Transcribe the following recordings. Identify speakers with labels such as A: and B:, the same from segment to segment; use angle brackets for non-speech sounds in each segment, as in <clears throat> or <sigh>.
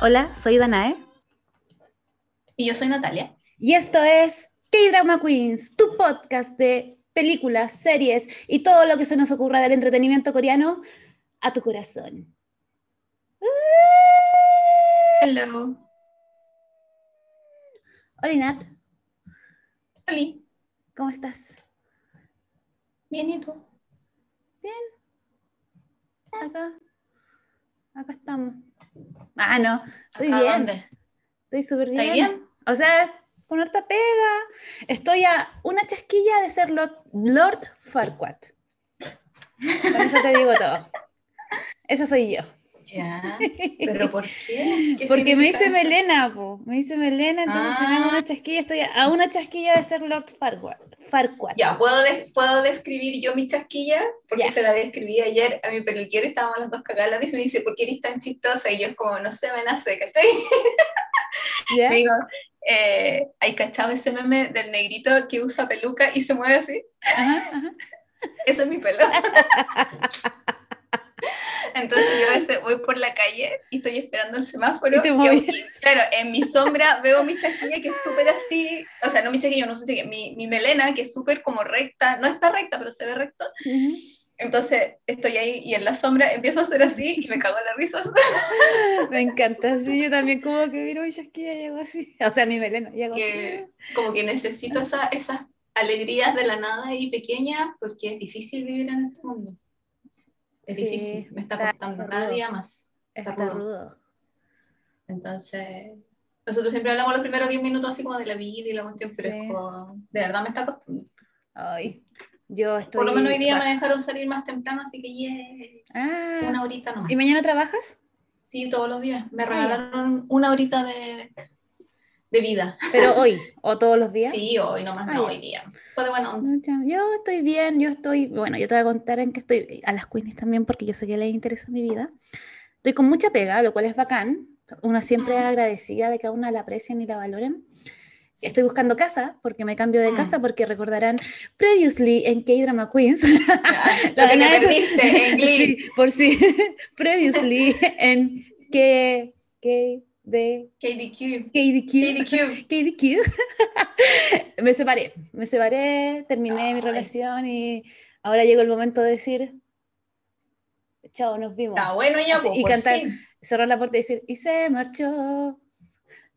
A: Hola, soy Danae.
B: Y yo soy Natalia.
A: y esto es K-Drama Queens, tu podcast de películas, series y todo lo que se nos ocurra del entretenimiento coreano a tu corazón.
B: Hello.
A: Hola Nat,
B: Hola.
A: ¿cómo estás?
B: Bien, ¿y tú?
A: Acá, acá estamos. Ah, no, estoy
B: ¿Acá
A: bien,
B: dónde?
A: estoy súper bien.
B: ¿Estás bien?
A: O sea, con harta pega. Estoy a una chasquilla de ser Lord, Lord Farquaad. Con eso te digo todo. Eso soy yo.
B: Ya. <laughs> ¿Pero por qué? ¿Qué
A: Porque me dice
B: eso?
A: Melena, po. me dice Melena, entonces
B: Ah.
A: una chasquilla, estoy a una chasquilla de ser Lord Farquaad. Farquaad.
B: Ya, ¿puedo, ¿puedo describir yo mi chasquilla? Porque
A: Ya.
B: se la describí ayer a mi peluquero estábamos las dos cagadas y me dice, ¿por qué eres tan chistosa? Y yo es como, no sé, me nace, ¿cachai? <laughs>
A: ¿Ya?
B: Le digo, eh, ¿hay cachado ese meme del negrito que usa peluca y se mueve así?
A: Ajá, ajá. <laughs>
B: Ese es mi pelo. <laughs> Entonces yo a veces voy por la calle y estoy esperando el semáforo.
A: Y te
B: y claro, en mi sombra veo mi chasquilla que es súper así, o sea, no mi chasquilla, no sé qué, mi, mi melena que es súper como recta, no está recta, pero se ve recto.
A: Ujú.
B: Entonces estoy ahí y en la sombra empiezo a hacer así y me cago en la risa. <laughs>
A: Me encanta, sí, yo también como que miro mi chasquilla y hago así. O sea, mi melena, y hago
B: que
A: así.
B: como que necesito esa, esas alegrías de la nada y pequeñas porque es difícil vivir en este mundo. Es
A: Sí,
B: difícil, me está
A: está
B: costando
A: rudo.
B: cada día más.
A: Está
B: rudo.
A: rudo.
B: Entonces, nosotros siempre hablamos los primeros 10 minutos así como de la vida y la cuestión, pero
A: Sí.
B: es como, de verdad me está costando.
A: Ay, yo estoy...
B: Por lo menos hoy día me dejaron salir más temprano, así que yeah, una
A: Ah,
B: horita nomás.
A: ¿y mañana trabajas?
B: Sí, todos los días. Me
A: Ah,
B: regalaron una horita de, de vida.
A: Pero <laughs> hoy, o todos los días.
B: Sí, hoy nomás,
A: Ah,
B: no
A: ya.
B: hoy día. Fue de buena onda.
A: Yo estoy bien, yo estoy, bueno, yo te voy a contar en que estoy, a las queenies también, porque yo sé que les interesa mi vida. Estoy con mucha pega, lo cual es bacán. Una siempre es
B: Mm.
A: agradecida de que a una la aprecien y la valoren. Estoy buscando casa, porque me cambio de
B: Mm.
A: casa, porque recordarán previously en K-Drama Queens.
B: Ya, <laughs> Lo que te perdiste en Glee.
A: Sí, por si, <laughs> previously en K, K, D,
B: KDQ.
A: KDQ.
B: KDQ.
A: KDQ. <laughs> me separé, me separé, terminé mi relación y ahora llegó el momento de decir, chao, nos vimos.
B: Está bueno ya,
A: Así, y cantar.
B: fin.
A: Cerrar la puerta y decir, y se marchó.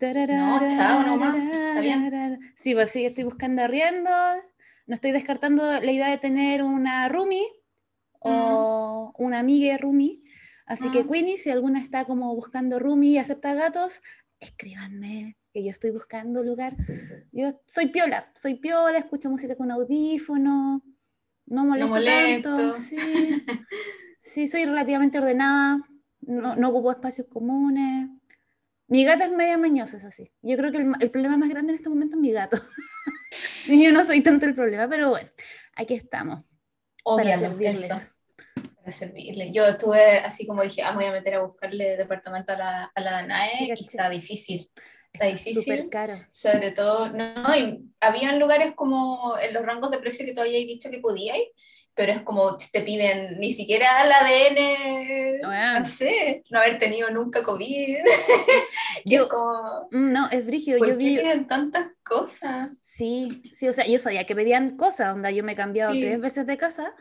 B: No, chao nomás, está bien.
A: Sí, pues sí, estoy buscando arriendo, no estoy descartando la idea de tener una roomie o una amiga roomie. Así que. Queenie, si alguna está como buscando roomie y acepta gatos, escríbanme, que yo estoy buscando lugar. Yo soy piola, soy piola, escucho música con audífono, no molesto,
B: molesto.
A: tanto. Sí, sí, soy relativamente ordenada, no, no ocupo espacios comunes. Mi gata es media mañosa, es así. Yo creo que el, el problema más grande en este momento es mi gato. Y <laughs> yo no soy tanto el problema, pero bueno, aquí estamos. para
B: Obvialo,
A: servirles.
B: eso. Para servirle. Yo estuve así como dije, ah, me voy a meter a buscarle departamento a la, a la Danae y está difícil. Está <laughs> difícil.
A: súper caro.
B: Sobre todo, no, y habían lugares como en los rangos de precio que tú habías dicho que podíais, pero es como te piden ni siquiera el ADN,
A: Bueno.
B: no sé, no haber tenido nunca COVID. <laughs>
A: Yo-
B: es como,
A: Mm, No, es brígido.
B: ¿por
A: Yo
B: qué
A: vi,
B: piden tantas cosas?
A: Sí, sí, o sea, yo sabía que pedían cosas, onda, yo me he cambiado
B: Sí.
A: tres veces de casa,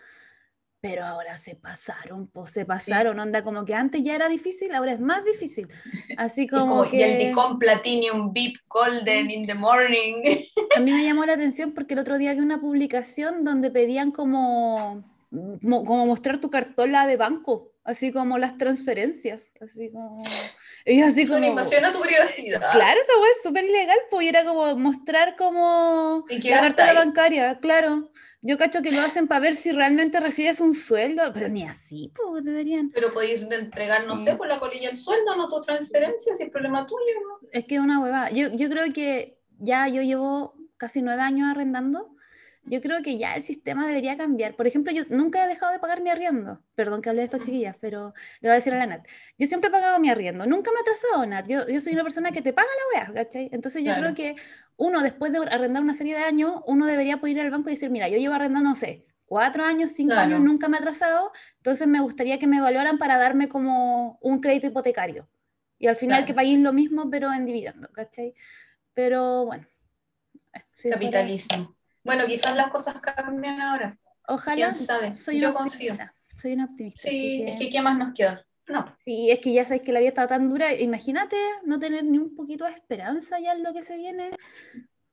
A: pero ahora se pasaron, pues se pasaron, onda, como que antes ya era difícil, ahora es más difícil. Así
B: Y,
A: como,
B: como, y el
A: que
B: Dicom Platinum VIP Golden in the morning.
A: a mí me llamó la <laughs> atención porque el otro día vi una publicación donde pedían como, mo- como mostrar tu cartola de banco, así como las transferencias, así como... Y así
B: Es una
A: como...
B: invasión a tu privacidad.
A: Claro, esa es súper ilegal, pues y era como mostrar como
B: ¿Y qué
A: la cartola bancaria, claro. Yo cacho que lo hacen para ver si realmente recibes un sueldo, pero ni así, pues deberían.
B: Pero podéis entregar, no
A: Sí.
B: sé, por la colilla el sueldo, no tu transferencia, si es problema tuyo. ¿no?
A: Es que es una huevada. Yo, yo creo que ya yo llevo casi nueve años arrendando yo creo que ya el sistema debería cambiar. Por ejemplo, yo nunca he dejado de pagar mi arriendo. Perdón que hablé de estas chiquillas, pero le voy a decir a la Nat. Yo siempre he pagado mi arriendo. Nunca me he atrasado, Nat. Yo, yo soy una persona que te paga la wea, ¿cachai? Entonces yo
B: Claro.
A: creo que uno, después de arrendar una serie de años, uno debería poder ir al banco y decir, mira, yo llevo arrendando, no sé, cuatro años, cinco
B: Claro.
A: años, nunca me he atrasado, entonces me gustaría que me evaluaran para darme como un crédito hipotecario. Y al final
B: Claro.
A: que paguéis lo mismo, pero en dividendo, ¿cachai? Pero bueno. eh, sí,
B: Capitalismo. Bueno, quizás las cosas cambian ahora.
A: Ojalá.
B: ¿Quién sabe?
A: Soy
B: Yo confío.
A: Soy una optimista.
B: Sí,
A: que-
B: es que ¿qué más nos queda? No.
A: Sí, es que ya sabéis que la vida está tan dura. Imagínate no tener ni un poquito de esperanza ya en lo que se viene.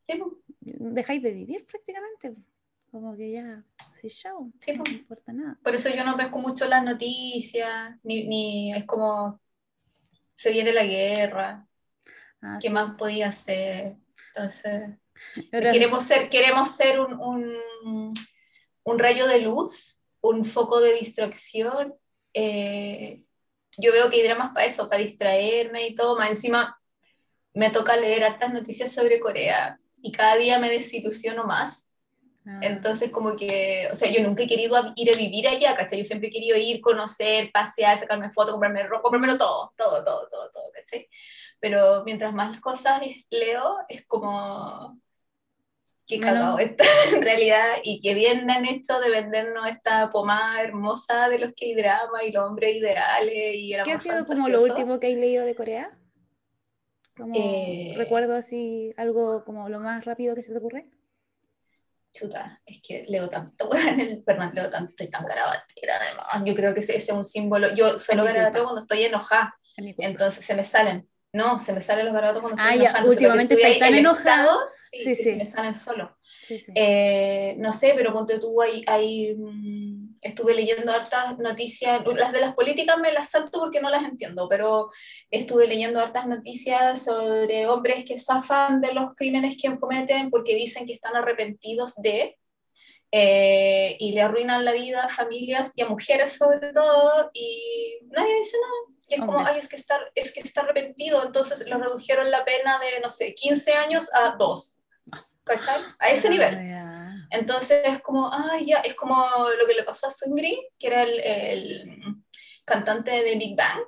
B: Sí, pues,
A: Dejáis de vivir prácticamente. Como que ya, sí, chao.
B: Sí,
A: no
B: pues.
A: importa nada.
B: Por eso yo no pesco mucho las noticias, ni, ni es como se viene la guerra,
A: Ah,
B: ¿qué
A: sí.
B: más podía hacer? Entonces, queremos ser, queremos ser un, un, un rayo de luz, un foco de distracción. eh, yo veo que hay dramas para eso, para distraerme y todo. Más encima me toca leer hartas noticias sobre Corea y cada día me desilusiono más.
A: ah,
B: Entonces, como que, o sea, yo nunca he querido ir a vivir allá, ¿cachai? Yo siempre he querido ir, conocer, pasear, sacarme fotos, comprarme ropa, comprármelo todo, todo, todo, todo, todo, ¿cachai? Pero mientras más cosas leo, es como qué cagado está <laughs> en realidad y qué bien han hecho de vendernos esta pomada hermosa de los que hay drama y los hombres ideales y
A: ¿Qué ha sido como lo último que hay leído de Corea? Como
B: Eh,
A: recuerdo así algo como lo más rápido que se te ocurre.
B: Chuta, es que leo tanto, <laughs> en el, perdón, leo tanto y tan garabatera además. Yo creo que ese, ese es un símbolo. Yo solo garabateo cuando estoy enojada, entonces se me salen. No, se me salen los garabatos cuando
A: Ah,
B: estoy
A: ya,
B: que
A: últimamente
B: ahí,
A: tan
B: estado, sí,
A: Sí, sí.
B: se me salen solos.
A: Sí, sí.
B: Eh, no sé, pero ponte tú ahí, ahí mm, estuve leyendo hartas noticias, las de las políticas me las salto porque no las entiendo, pero estuve leyendo hartas noticias sobre hombres que zafan de los crímenes que cometen porque dicen que están arrepentidos de, eh, y le arruinan la vida a familias y a mujeres sobre todo, y nadie dice nada. Y es como, ay, es que, está, es que está arrepentido, entonces lo redujeron la pena de, no sé, 15 años a 2. ¿Cachai? A ese
A: Ah,
B: nivel. Entonces es como, ay, ya, es como lo que le pasó a Sungri, que era el, el cantante de Big Bang,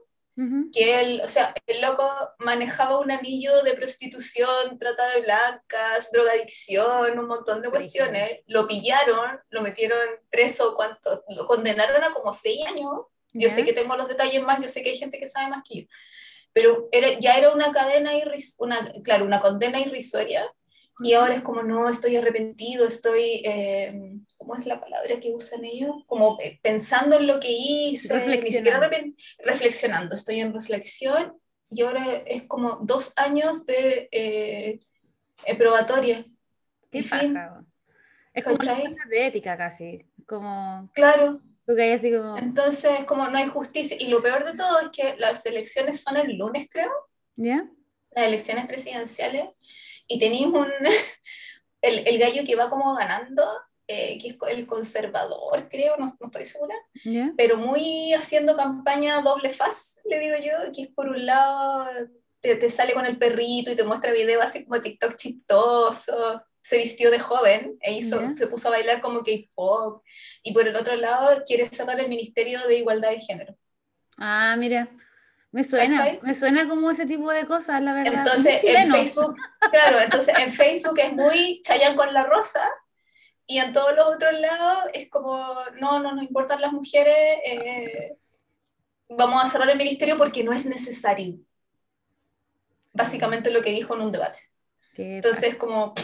B: que él, o sea, el loco manejaba un anillo de prostitución, trata de blancas, drogadicción, un montón de cuestiones. Lo pillaron, lo metieron preso, ¿cuánto? Lo condenaron a como seis años. Yo sé que tengo los detalles más, yo sé que hay gente que sabe más que yo. Pero era, ya era una cadena, irris- una, claro, una condena irrisoria. Y ahora es como, no, estoy arrepentido, estoy, eh, ¿cómo es la palabra que usan ellos? Como eh, pensando en lo que hice, ni siquiera
A: Reflexionando.
B: arrepen- reflexionando, estoy en reflexión y ahora es como dos años de eh, eh, probatoria.
A: Qué
B: fin.
A: Es como clases de ética casi. Como
B: Claro,
A: hay así como.
B: entonces como no hay justicia. Y lo peor de todo es que las elecciones son el lunes, creo.
A: ¿Ya?
B: las elecciones presidenciales y tenéis un <laughs> el, el gallo que va como ganando, eh, que es el conservador, creo, no, no estoy segura,
A: ¿Ya?
B: pero muy haciendo campaña doble faz, le digo yo, que es por un lado te, te sale con el perrito y te muestra videos así como TikTok chistoso, se vistió de joven e hizo, se puso a bailar como K-pop, y por el otro lado quiere cerrar el Ministerio de Igualdad de Género.
A: Ah, mira. Me suena,
B: ¿Cachai?
A: me suena como ese tipo de cosas, la verdad.
B: Entonces, en. Facebook, claro, entonces en Facebook es muy Chayanne con la rosa, y en todos los otros lados es como, no, no nos importan las mujeres, eh, vamos a cerrar el ministerio porque no es necesario. Básicamente lo que dijo en un debate.
A: Qué
B: Entonces, como,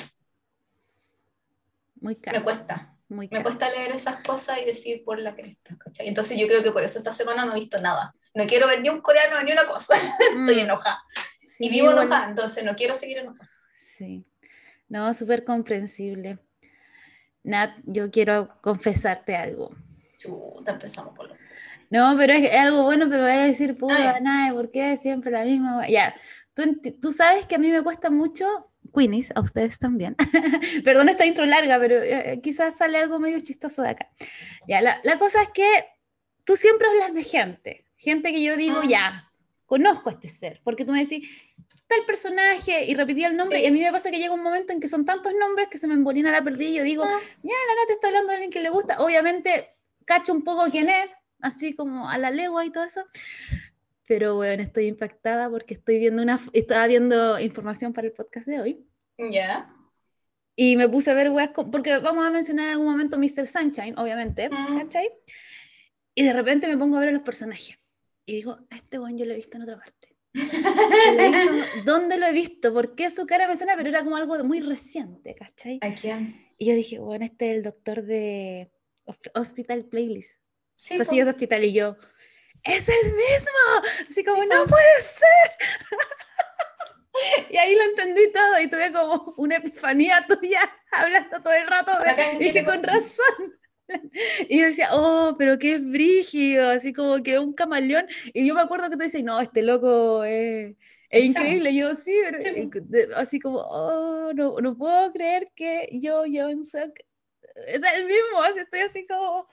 B: me cuesta,
A: Muy
B: me cuesta leer esas cosas y decir por la cresta, ¿cachai? Entonces yo creo que por eso esta semana no he visto nada. No quiero ver ni un coreano ni una cosa, <laughs> estoy
A: Mm,
B: enojada.
A: sí,
B: y vivo
A: igual-
B: enojada, entonces no quiero seguir enojada.
A: Sí. No, súper comprensible. Nat, yo quiero confesarte algo.
B: Chuta, empezamos por lo
A: No, pero es algo bueno, pero voy a decir, puta,
B: Ah, ya.
A: nada, ¿por qué siempre la misma? Ya, tú, tú sabes que a mí me cuesta mucho, Queenies, a ustedes también. <laughs> Perdón esta intro larga, pero eh, quizás sale algo medio chistoso de acá. Ya, la, la cosa es que tú siempre hablas de gente, gente que yo digo,
B: Ah.
A: ya, conozco a este ser, porque tú me decís, tal personaje, y repetía el nombre,
B: Sí.
A: y a mí me pasa que llega un momento en que son tantos nombres que se me embolina la perdida, y yo digo,
B: Ah.
A: ya, la Nata está hablando de alguien que le gusta, obviamente cacho un poco quién es, así como a la legua y todo eso, pero bueno, estoy impactada porque estoy viendo una, estaba viendo información para el podcast de hoy,
B: Ya.
A: y me puse a ver weas, porque vamos a mencionar en algún momento Mr. Sunshine, obviamente,
B: Mm.
A: ¿cachai? Y de repente me pongo a ver a los personajes. Y digo, a este weón yo lo he visto en otra parte. Lo <laughs> ¿Dónde lo he visto? ¿Por qué su cara me suena? Pero era como algo muy reciente, ¿cachai?
B: ¿A quién?
A: Y yo dije, bueno, este es el doctor de Hosp- Hospital Playlist.
B: Sí,
A: Pasillos de hospital. Y yo, ¡es el mismo! Así como, no puede ser. <laughs> y ahí lo entendí todo y tuve como una epifanía tuya <laughs> hablando todo el rato. de- dije, con razón. <laughs> Y yo decía, oh, pero qué brígido, así como que un camaleón. Y yo me acuerdo que tú dices, no, este loco es, es increíble. Y yo, sí, pero-
B: Sí,
A: así como, oh, no, no puedo creer que yo, John Suck, es el mismo. Así estoy así como,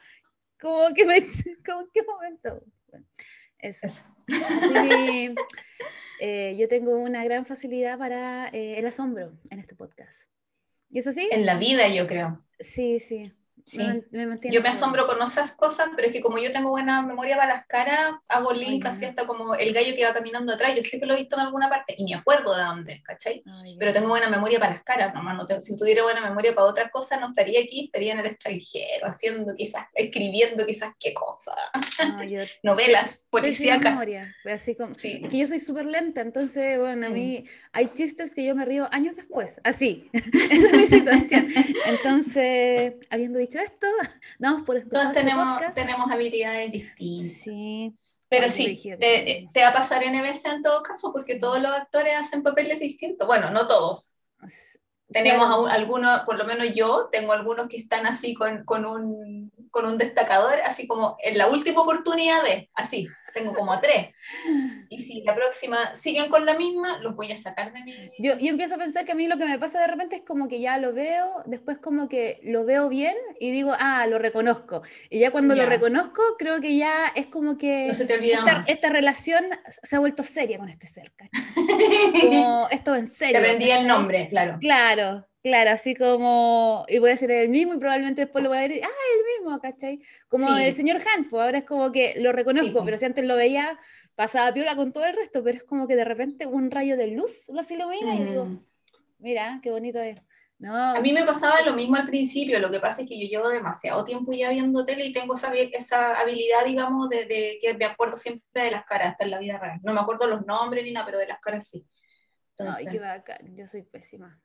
A: como que me, como, ¿qué momento? Bueno, eso.
B: Eso.
A: Así, eh, yo tengo una gran facilidad para eh, el asombro en este podcast. ¿Y eso sí?
B: En la vida, yo creo.
A: Sí, sí.
B: Sí.
A: Me, me
B: Yo me asombro con esas cosas, pero es que como yo tengo buena memoria para las caras, hago link así hasta como el gallo que va caminando atrás. Yo sé que lo he visto en alguna parte y me acuerdo de dónde, ¿cachai?
A: Ay,
B: Pero tengo buena memoria para las caras, nomás. No tengo- si tuviera buena memoria para otras cosas, no estaría aquí, estaría en el extranjero, haciendo quizás, escribiendo quizás qué cosa.
A: no, yo <laughs>
B: Novelas policíacas.
A: memoria, así como,
B: Sí.
A: que yo soy súper lenta, entonces, bueno, a
B: Mm.
A: mí hay chistes que yo me río años después, así, <laughs> esa es mi situación. <laughs> Entonces, habiendo dicho esto, <laughs> damos por empezado
B: Todos
A: este
B: tenemos, tenemos habilidades distintas.
A: Sí,
B: Pero sí, te,
A: sí.
B: te va a pasar en EBC en todo caso, porque todos los actores hacen papeles distintos. Bueno, no todos. Tenemos
A: Claro.
B: algunos, por lo menos yo, tengo algunos que están así con, con, un, con un destacador, así como en la última oportunidad de, así, tengo como a tres. Y si la próxima siguen con la misma, los voy a sacar de mi...
A: Yo, yo empiezo a pensar que a mí lo que me pasa de repente es como que ya lo veo, después como que lo veo bien y digo, ah, lo reconozco. Y ya cuando lo reconozco, creo que ya es como que
B: No se te olvida
A: esta, relación se ha vuelto seria con este. ¿cachai? <laughs> Como esto en
B: Te
A: serio.
B: aprendí el nombre, claro.
A: Claro, claro, así como, y voy a decir el mismo y probablemente después lo voy a decir, ah, el mismo, ¿cachai? Como
B: Sí.
A: el señor Han, pues ahora es como que lo reconozco, pero si antes lo veía, pasaba piola con todo el resto, pero es como que de repente un rayo de luz los ilumina y digo,
B: Mm.
A: mira, qué bonito es. No,
B: A mí me pasaba lo mismo al principio, lo que pasa es que yo llevo demasiado tiempo ya viendo tele y tengo esa, esa habilidad, digamos, de, de que me acuerdo siempre de las caras, hasta en la vida real. No me acuerdo los nombres ni nada, pero de las caras sí.
A: ay,
B: Entonces,
A: qué bacán, yo soy pésima.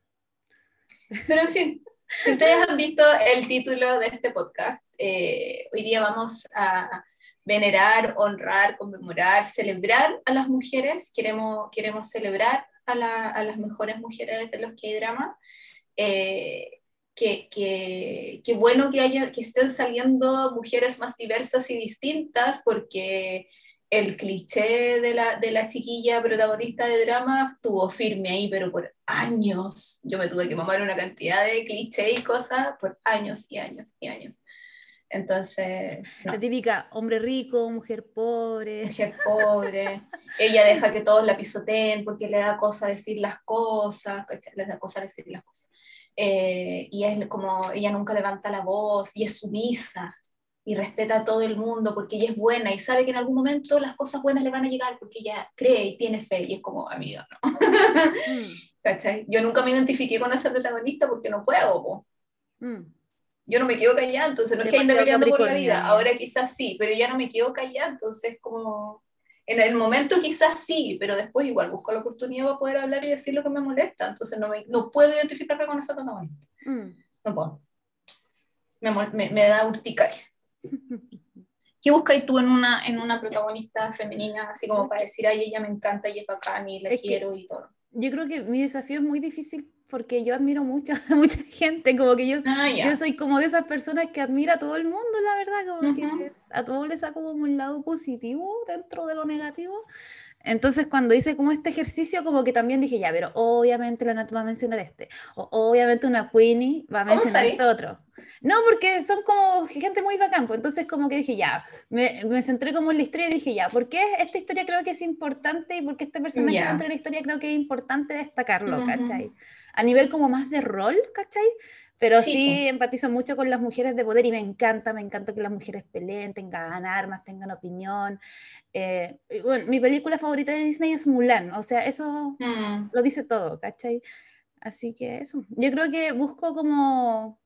B: Pero en fin, si ustedes han visto el título de este podcast, eh, hoy día vamos a venerar, honrar, conmemorar, celebrar a las mujeres. Queremos, queremos celebrar a, la- a las mejores mujeres de los que hay drama. Eh, que, que, que bueno que, haya, que estén saliendo mujeres más diversas y distintas, porque el cliché de la, de la chiquilla protagonista de drama estuvo firme ahí, pero por años. Yo me tuve que mamar una cantidad de cliché y cosas por años y años y años. Entonces, no,
A: La típica, hombre rico, mujer pobre.
B: mujer pobre, ella deja que todos la pisoteen porque le da cosa decir las cosas, le da cosa decir las cosas. Eh, y es como, ella nunca levanta la voz y es sumisa y respeta a todo el mundo porque ella es buena y sabe que en algún momento las cosas buenas le van a llegar porque ella cree y tiene fe y es como, amiga, ¿no?
A: Mm, <laughs>
B: ¿Cachai? Yo nunca me identifiqué con esa protagonista porque no puedo, po.
A: mm.
B: yo no me quedo callada, entonces no es que ande peleando por la vida, ahora quizás sí, pero ya no me quedo callada, entonces como en el momento quizás sí, pero después igual busco la oportunidad para poder hablar y decir lo que me molesta, entonces no, me, no puedo identificarme con esa protagonista,
A: Mm.
B: no puedo. Me, me, me da urticaria. <laughs> ¿Qué buscas tú en una, en una protagonista femenina, así como para decir, ay, ella me encanta y es bacán y la
A: Es
B: quiero y todo?
A: Yo creo que mi desafío es muy difícil porque yo admiro mucho a <laughs> mucha gente, como que yo
B: Ah.
A: Yo soy como de esas personas que admira a todo el mundo, la verdad, como
B: Ujú.
A: que a todos les saco como un lado positivo dentro de lo negativo. Entonces, cuando hice como este ejercicio, como que también dije, ya, pero obviamente la Nat va a mencionar este, o obviamente una Queenie va a
B: ¿Cómo
A: mencionar este otro. No, porque son como gente muy bacán, pues entonces como que dije, ya, me, me centré como en la historia y dije, ya, ¿por qué esta historia creo que es importante y por qué este personaje
B: Ya.
A: dentro de la historia creo que es importante destacarlo,
B: Ujú.
A: ¿cachai? A nivel como más de rol, ¿cachai? Pero
B: Sí,
A: sí, empatizo mucho con las mujeres de poder y me encanta, me encanta que las mujeres peleen, tengan armas, tengan opinión. Eh, bueno, mi película favorita de Disney es Mulan, o sea, eso
B: Mm,
A: lo dice todo, ¿cachai? Así que eso, yo creo que busco como,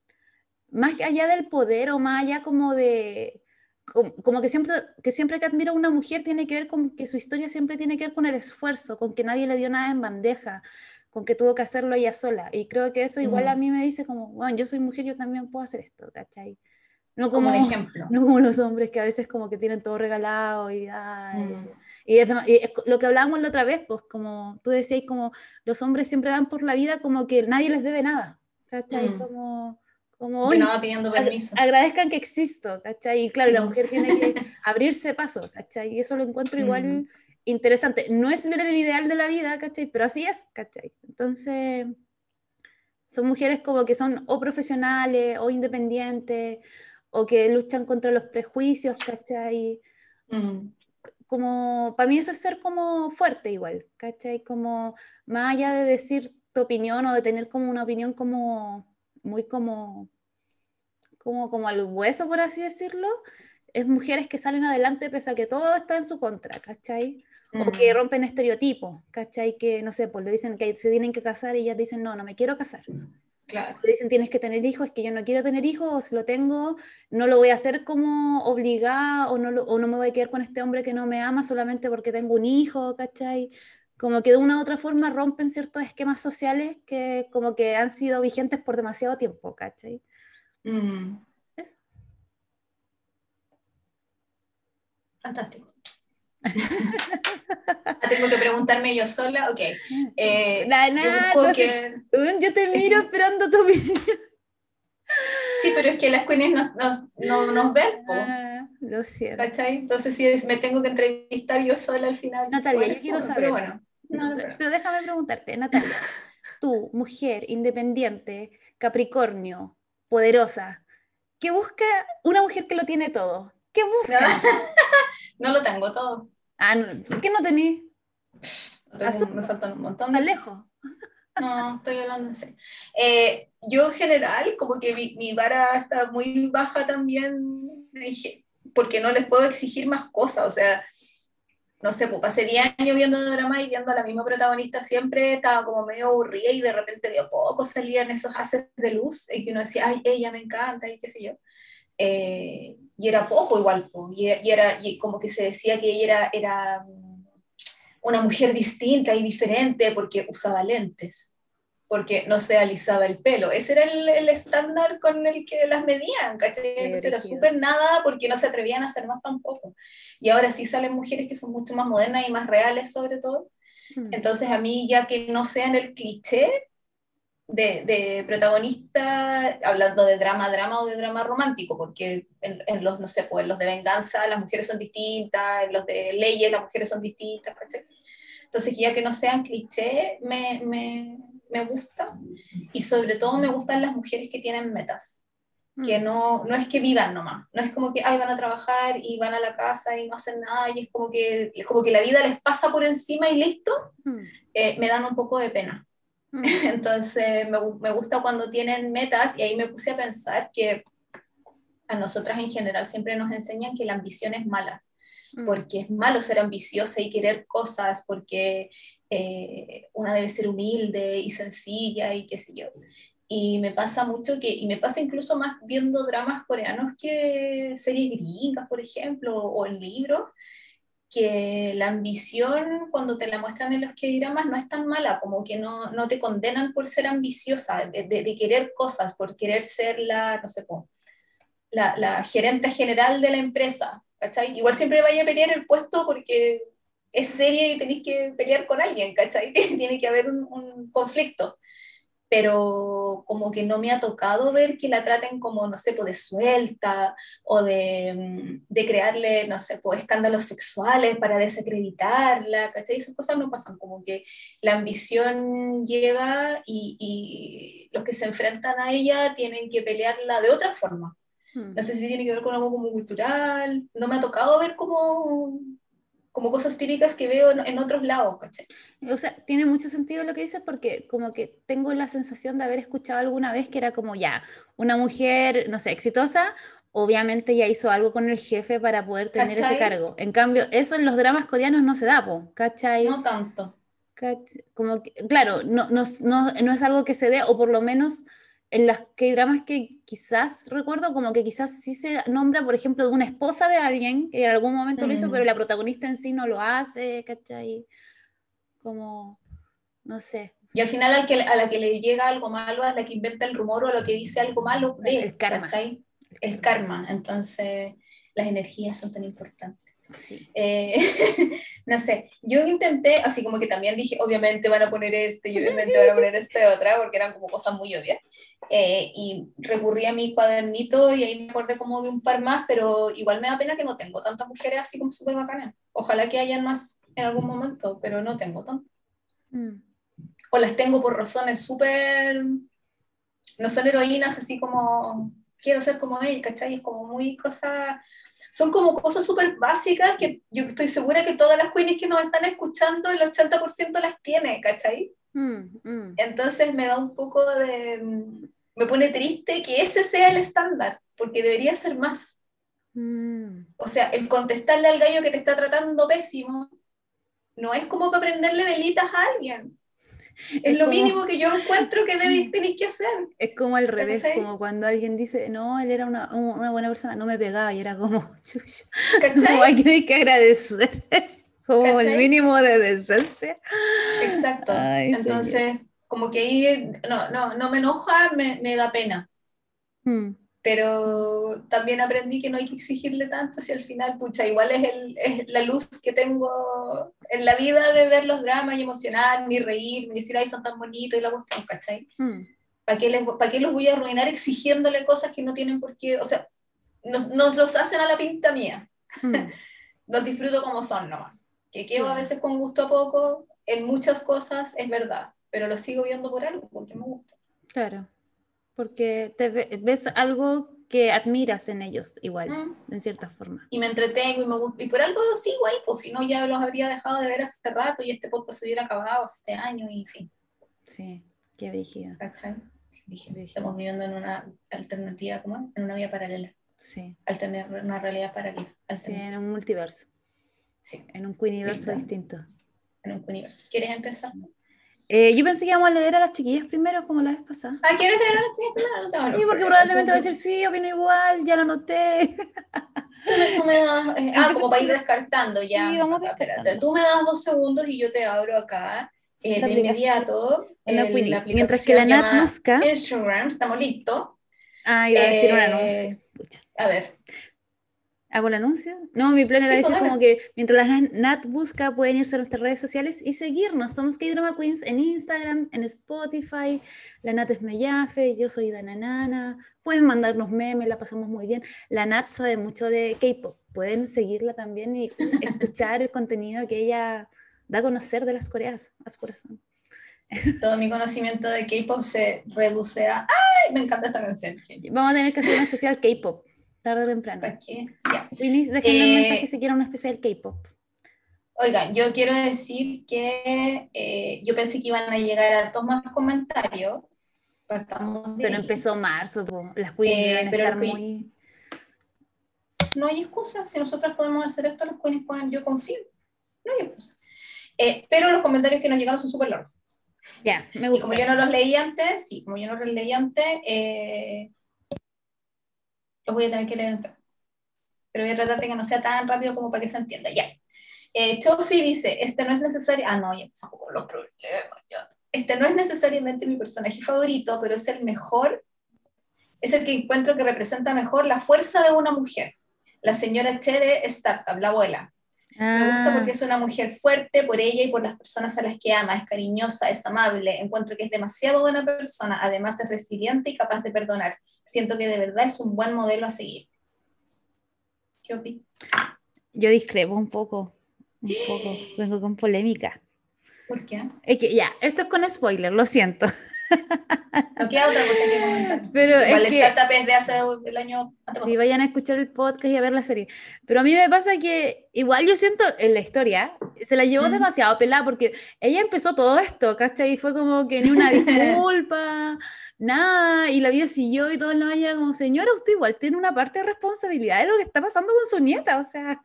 A: más allá del poder o más allá como de, como, como que, siempre, que siempre que admiro a una mujer tiene que ver con que su historia siempre tiene que ver con el esfuerzo, con que nadie le dio nada en bandeja, con que tuvo que hacerlo ella sola. Y creo que eso igual a
B: Mm.
A: mí me dice como, bueno, yo soy mujer, yo también puedo hacer esto, ¿cachai? No
B: como
A: como,
B: un ejemplo. <laughs>
A: no como los hombres que a veces como que tienen todo regalado y, ay,
B: Mm.
A: y, es y es lo que hablábamos la otra vez, pues como tú decías, como los hombres siempre van por la vida como que nadie les debe nada, ¿cachai?
B: Mm.
A: Como, como "Oye,
B: no pidiendo
A: ag-
B: permiso.
A: agradezcan que existo, ¿cachai? Y claro,
B: Sí,
A: la mujer tiene que <laughs> abrirse paso, ¿cachai? Y eso lo encuentro igual
B: Mm.
A: Interesante. No es el ideal de la vida, ¿cachai? Pero así es, ¿cachai? Entonces, son mujeres como que son o profesionales o independientes o que luchan contra los prejuicios, ¿cachai?
B: Mm.
A: como, para mí eso es ser como fuerte igual, ¿cachai? Como, más allá de decir tu opinión o de tener como una opinión como, muy como, como, como al hueso, por así decirlo, es mujeres que salen adelante pese a que todo está en su contra, ¿cachai? O que
B: Mm.
A: rompen estereotipos, ¿cachai? Que, no sé, pues le dicen que se tienen que casar y ellas dicen, no, no me quiero casar.
B: Claro.
A: Le dicen, tienes que tener hijos, es que yo no quiero tener hijos, o si lo tengo, no lo voy a hacer como obligada, o no, lo- o no me voy a quedar con este hombre que no me ama solamente porque tengo un hijo, ¿cachai? Como que de una u otra forma rompen ciertos esquemas sociales que como que han sido vigentes por demasiado tiempo, ¿cachai?
B: Mm. Fantástico. Ah, Tengo que preguntarme yo sola, ok. Eh, yo que-
A: te miro <laughs> esperando tu opinión.
B: Sí, pero es que las queens no, no, no nos ven,
A: Ah, lo siento.
B: ¿cachai? Entonces es- me tengo que entrevistar yo sola al final.
A: Natalia,
B: Bueno,
A: yo quiero
B: bueno,
A: saber.
B: Pero bueno, no,
A: No,
B: pero-
A: pero déjame preguntarte, Natalia, tú, mujer independiente, Capricornio, poderosa, ¿qué busca una mujer que lo tiene todo? ¿Qué busca?
B: No lo tengo todo.
A: Ah, no, ¿por qué no tenés?
B: Tengo- me faltan un montón de
A: lejos.
B: No, estoy hablando en serio. Eh, yo en general, como que mi, mi vara está muy baja también, porque no les puedo exigir más cosas, o sea, no sé, pues pasé 10 años viendo drama y viendo a la misma protagonista siempre, estaba como medio aburrida y de repente de a poco salían esos haces de luz y que uno decía, ay, ella me encanta y qué sé yo. Eh, y era poco igual, po, y, y era y como que se decía que ella era, era mm, una mujer distinta y diferente porque usaba lentes, porque no se alisaba el pelo. Ese era el, el estándar con el que las medían, ¿cachai? Entonces era súper nada porque no se atrevían a hacer más tampoco. Y ahora sí salen mujeres que son mucho más modernas y más reales sobre todo.
A: Mm.
B: Entonces a mí ya que no sean el cliché de, de protagonista, hablando de drama, drama o de drama romántico, porque en, en los, no sé, pues en los de venganza las mujeres son distintas, en los de leyes las mujeres son distintas, ¿cachai? Entonces ya que no sean cliché, me, me, me gusta. Y sobre todo me gustan las mujeres que tienen metas que
A: Mm.
B: no, no es que vivan nomás, no es como que ay, van a trabajar y van a la casa y no hacen nada y es como que, es como que la vida les pasa por encima y listo,
A: Mm.
B: eh, me dan un poco de pena. Entonces me gusta cuando tienen metas y ahí me puse a pensar que a nosotras en general siempre nos enseñan que la ambición es mala,
A: Mm.
B: porque es malo ser ambiciosa y querer cosas, porque eh, una debe ser humilde y sencilla y qué sé yo. Y me pasa mucho que, y me pasa incluso más viendo dramas coreanos que series gringas, por ejemplo, o en libros, que la ambición cuando te la muestran en los que dramas no es tan mala, como que no, no te condenan por ser ambiciosa, de, querer cosas, por querer ser la, no sé, po, la, gerente general de la empresa. Igual siempre vaya a pelear el puesto porque es serie y tenéis que pelear con alguien, ¿cachai? <laughs> Tiene que haber un conflicto. Pero como que no me ha tocado ver que la traten como, no sé, pues de suelta o de, mm, de crearle, no sé, pues escándalos sexuales para desacreditarla, ¿cachai? Esas cosas no pasan, como que la ambición llega y, y los que se enfrentan a ella tienen que pelearla de otra forma.
A: Mm.
B: No sé si tiene que ver con algo como cultural, no me ha tocado ver como, como cosas típicas que veo en, en otros lados, ¿cachai?
A: O sea, tiene mucho sentido lo que dices porque como que tengo la sensación de haber escuchado alguna vez que era como ya, una mujer, no sé, exitosa, obviamente ya hizo algo con el jefe para poder tener ese
B: ¿Cachai?
A: cargo. En cambio, eso en los dramas coreanos no se da, po, ¿cachai?
B: No tanto.
A: Cach- Como que, claro, no, no, no, no es algo que se dé, o por lo menos en las que dramas que quizás recuerdo, como que quizás sí se nombra, por ejemplo, de una esposa de alguien que en algún momento lo hizo,
B: Mm.
A: pero la protagonista en sí no lo hace, ¿cachai? Como, no sé,
B: Y al final al que, a la que le llega algo malo, a la que inventa el rumor o a la que dice algo malo, de,
A: El karma.
B: ¿cachai? El karma. Entonces, las energías son tan importantes.
A: Sí.
B: Eh, <laughs> no sé, yo intenté, así como que también dije, obviamente van a poner este y obviamente van a poner este otra, porque eran como cosas muy obvias. Eh, y recurrí a mi cuadernito y ahí me acordé como de un par más, pero igual me da pena que no tengo tantas mujeres así como súper bacanas. Ojalá que hayan más en algún momento, pero no tengo tantas.
A: Mm,
B: O las tengo por razones súper... No son heroínas así como quiero ser como ella, ¿cachai? Es como muy cosa... Son como cosas súper básicas que yo estoy segura que todas las queenies que nos están escuchando, el 80% las tiene, ¿cachai?
A: mm, mm.
B: Entonces me da un poco de... Me pone triste que ese sea el estándar, porque debería ser más.
A: Mm,
B: O sea, el contestarle al gallo que te está tratando pésimo no es como para prenderle velitas a alguien. <laughs> Es,
A: Es
B: lo
A: como-
B: mínimo que yo encuentro que debes, tenéis que hacer.
A: Es como al revés,
B: ¿Cachai?
A: como cuando alguien dice, no, él era una, un- una buena persona, no me pegaba, y era como, <laughs> chucha, como hay que- hay que agradecer, <laughs> es como el
B: ¿Cachai?
A: mínimo de decencia.
B: Exacto.
A: Ay,
B: Entonces, como que ahí no, no, no me enoja, me, me da pena.
A: Mm,
B: Pero también aprendí que no hay que exigirle tanto si al final, pucha, igual es, el, es la luz que tengo en la vida de ver los dramas y emocionarme y reírme y decir, ay, son tan bonitos y la cuestión, ¿cachai?
A: mm,
B: ¿Para qué, les, ¿Para qué los voy a arruinar exigiéndole cosas que no tienen por qué? O sea, nos, nos los hacen a la pinta mía.
A: mm. <laughs>
B: Los disfruto como son nomás. Que quedo a
A: Claro.
B: veces con gusto a poco, en muchas cosas es verdad, pero lo sigo viendo por algo, porque me gusta.
A: Claro, porque te ve- ves algo que admiras en ellos igual,
B: Mm.
A: en cierta forma.
B: Y me entretengo y me gusta, y por algo sigo ahí, pues si no ya los habría dejado de ver hace rato y este podcast se hubiera acabado hace años y en fin,
A: Sí, qué brígida.
B: ¿cachai?
A: Brígido.
B: estamos viviendo en una alternativa, ¿cómo? En una vía paralela,
A: Sí,
B: alternar una realidad paralela,
A: sí, en un multiverso,
B: Sí,
A: en un universo
B: Brígido.
A: distinto.
B: en un universo. ¿Quieres empezar?
A: Eh, yo pensé que íbamos a leer a las chiquillas primero, como la vez pasada.
B: Ah, ¿quieres leer a la chica? Claro, no tengo
A: Sí, porque probablemente va a decir sí, opino igual, ya lo noté. <laughs>
B: Tú me, das, eh, ah,
A: Empecemos
B: como para ir descartando ya.
A: Sí, vamos descartando.
B: Tú me das dos segundos y yo te abro acá eh, de
A: aplicación.
B: inmediato.
A: En la
B: el- la
A: Mientras que la
B: aplicación llamada
A: busca.
B: Instagram, estamos listos.
A: Ah, iba a decir un
B: Eh. A ver,
A: ¿Hago el anuncio? No, mi plan era
B: Sí,
A: decir
B: pues,
A: como que mientras la Nat busca, pueden irse a nuestras redes sociales y seguirnos. Somos K-Drama Queens en Instagram, en Spotify. La Nat es Mellafe, yo soy Dananana. Pueden mandarnos memes, la pasamos muy bien. La Nat sabe mucho de K-pop. Pueden seguirla también y <laughs> escuchar el contenido que ella da a conocer de las coreas a su corazón.
B: todo mi conocimiento de K-pop se reduce a. ¡Ay! Me encanta esta canción.
A: Vamos a tener que hacer un especial K-pop, tarde o temprano.
B: ¿Para qué? Ya.
A: Queenies, déjenme un
B: Eh,
A: mensaje si quieren un especial K-pop.
B: Oigan, yo quiero decir que eh, yo pensé que iban a llegar hartos más comentarios. Partamos de
A: Pero
B: ahí.
A: empezó marzo, las queens
B: Eh, pero
A: estar muy...
B: no hay excusa. Si nosotros podemos hacer esto, los queens pueden, yo confío. No hay excusa. Eh, pero los comentarios que nos llegaron son súper largos.
A: Ya, me
B: Y
A: gusta.
B: como yo
A: eso.
B: no los leí antes, sí, como yo no los leí antes, eh, los voy a tener que leer entero. Pero voy a tratar de que no sea tan rápido como para que se entienda. Ya. Eh, Chofi dice, este no es necesario... Ah, no, ya empezamos con los problemas. ya. Este no es necesariamente mi personaje favorito, pero es el mejor, es el que encuentro que representa mejor la fuerza de una mujer. La señora Che de Startup, la abuela. Me gusta
A: Ah,
B: porque es una mujer fuerte por ella y por las personas a las que ama, es cariñosa, es amable, encuentro que es demasiado buena persona, además es resiliente y capaz de perdonar. Siento que de verdad es un buen modelo a seguir. ¿Qué opinas?
A: yo discrepo un poco, un poco, vengo con polémica.
B: ¿Por qué?
A: Es que ya, esto es con spoiler, lo siento.
B: No queda otra cosa que comentar.
A: Pero
B: Igual
A: es que-
B: Startup es de hace el año.
A: Si vayan a escuchar el podcast y a ver la serie. Pero a mí me pasa que igual yo siento en la historia, se la llevó
B: Mm.
A: demasiado pelada porque ella empezó todo esto, ¿cachai? Y fue como que ni una <laughs> disculpa, nada, y la vida siguió y todo el mundo era como, señora, usted igual tiene una parte de responsabilidad de lo que está pasando con su nieta, o sea,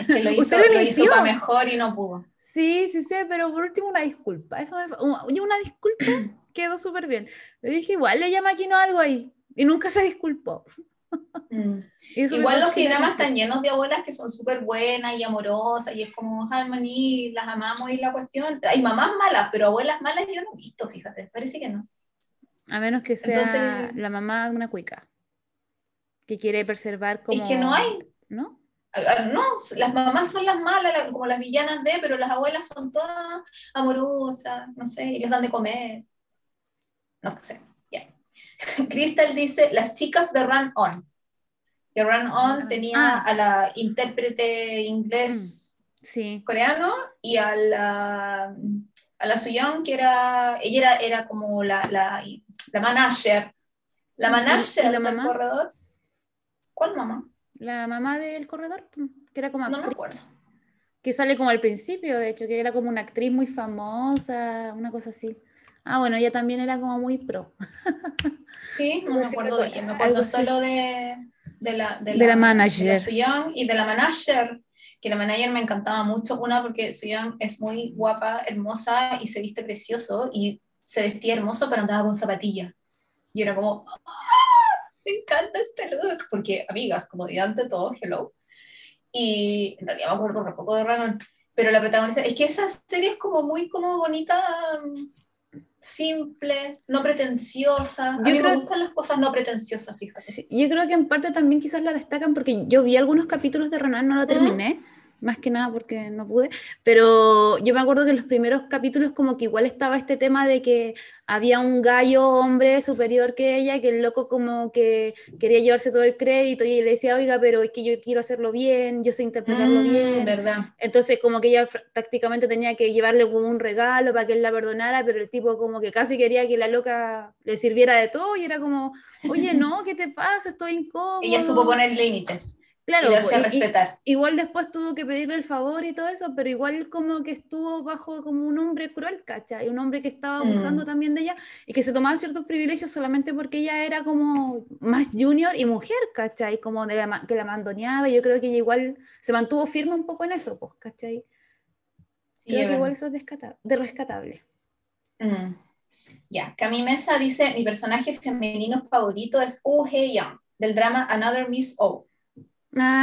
B: Es que lo <laughs> hizo,
A: Usted lo
B: lo hizo para mejor y no pudo.
A: sí, sí sé, pero por último una disculpa, eso me, una, una disculpa <clears throat> quedó súper bien. Yo dije, igual ella maquinó algo ahí y nunca se disculpó. <laughs>
B: Mm. <laughs> Igual los
A: mucho.
B: están llenos de abuelas que son súper buenas y amorosas y es como Harmony, las amamos y la cuestión. Hay mamás malas, pero abuelas malas yo no he visto, fíjate, parece que no.
A: A menos que sea
B: Entonces-
A: la mamá de una cuica que quiere preservar como...
B: Es que no hay.
A: ¿No?
B: No, las mamás son las malas, la- como las villanas de, pero las abuelas son todas amorosas, no sé, y les dan de comer. No sé, ya. <laughs> Crystal dice, las chicas de Run On. Que Run On
A: Ah.
B: tenía
A: Ah.
B: a la intérprete inglés
A: Sí.
B: coreano y a la, a la Suyeon, que era, ella era, era como la, la, la manager. La
A: ¿Y- y
B: manager
A: la
B: del
A: mamá?
B: corredor. ¿Cuál mamá?
A: La mamá del corredor, que era como
B: No me
A: actriz,
B: acuerdo.
A: que sale como al principio, de hecho, que era como una actriz muy famosa, una cosa así. Ah, bueno, ella también era como muy pro. <laughs>
B: Sí, no me acuerdo de ella, me acuerdo solo de, de la,
A: De la manager.
B: de la y de la manager, que la manager me encantaba mucho, una porque Suyeon es muy guapa, hermosa y se viste precioso y se vestía hermoso pero andaba con zapatillas. Y era como, ¡ah! me encanta este look, porque amigas, como de ante todo, hello. Y en realidad me acuerdo un poco de Ranon, pero la protagonista, es que esa serie es como muy como bonita, mm, simple, no pretenciosa. A
A: Yo
B: mí
A: creo-
B: me gustan las cosas no pretenciosas, fíjate.
A: Sí, yo creo que en parte también quizás la destacan porque yo vi algunos capítulos de Renan, no lo terminé, más que nada porque no pude, pero yo me acuerdo que en los primeros capítulos como que igual estaba este tema de que había un gallo hombre superior que ella, que el loco como que quería llevarse todo el crédito y le decía, oiga, pero es que yo quiero hacerlo bien, yo sé interpretarlo
B: Mm,
A: bien.
B: verdad.
A: Entonces como que ella prácticamente tenía que llevarle como un regalo para que él la perdonara, pero el tipo como que casi quería que la loca le sirviera de todo y era como, oye, no, ¿qué te pasa? Estoy incómodo.
B: Ella supo poner límites
A: claro,
B: y
A: po, y- y-
B: respetar.
A: igual después tuvo que pedirle el favor y todo eso, pero igual como que estuvo bajo como un hombre cruel, ¿cachai? Un hombre que estaba abusando
B: Mm.
A: también de ella y que se tomaba ciertos privilegios solamente porque ella era como más junior y mujer, ¿cachai? Como de la, que la mandoneaba y yo creo que ella igual se mantuvo firme un poco en eso, pues, ¿cachai?
B: Sí,
A: Creo que igual eso es de rescatable.
B: Mm. Ya, Cami Mesa dice, mi personaje femenino favorito es Oh Hye-young, del drama Another Miss O,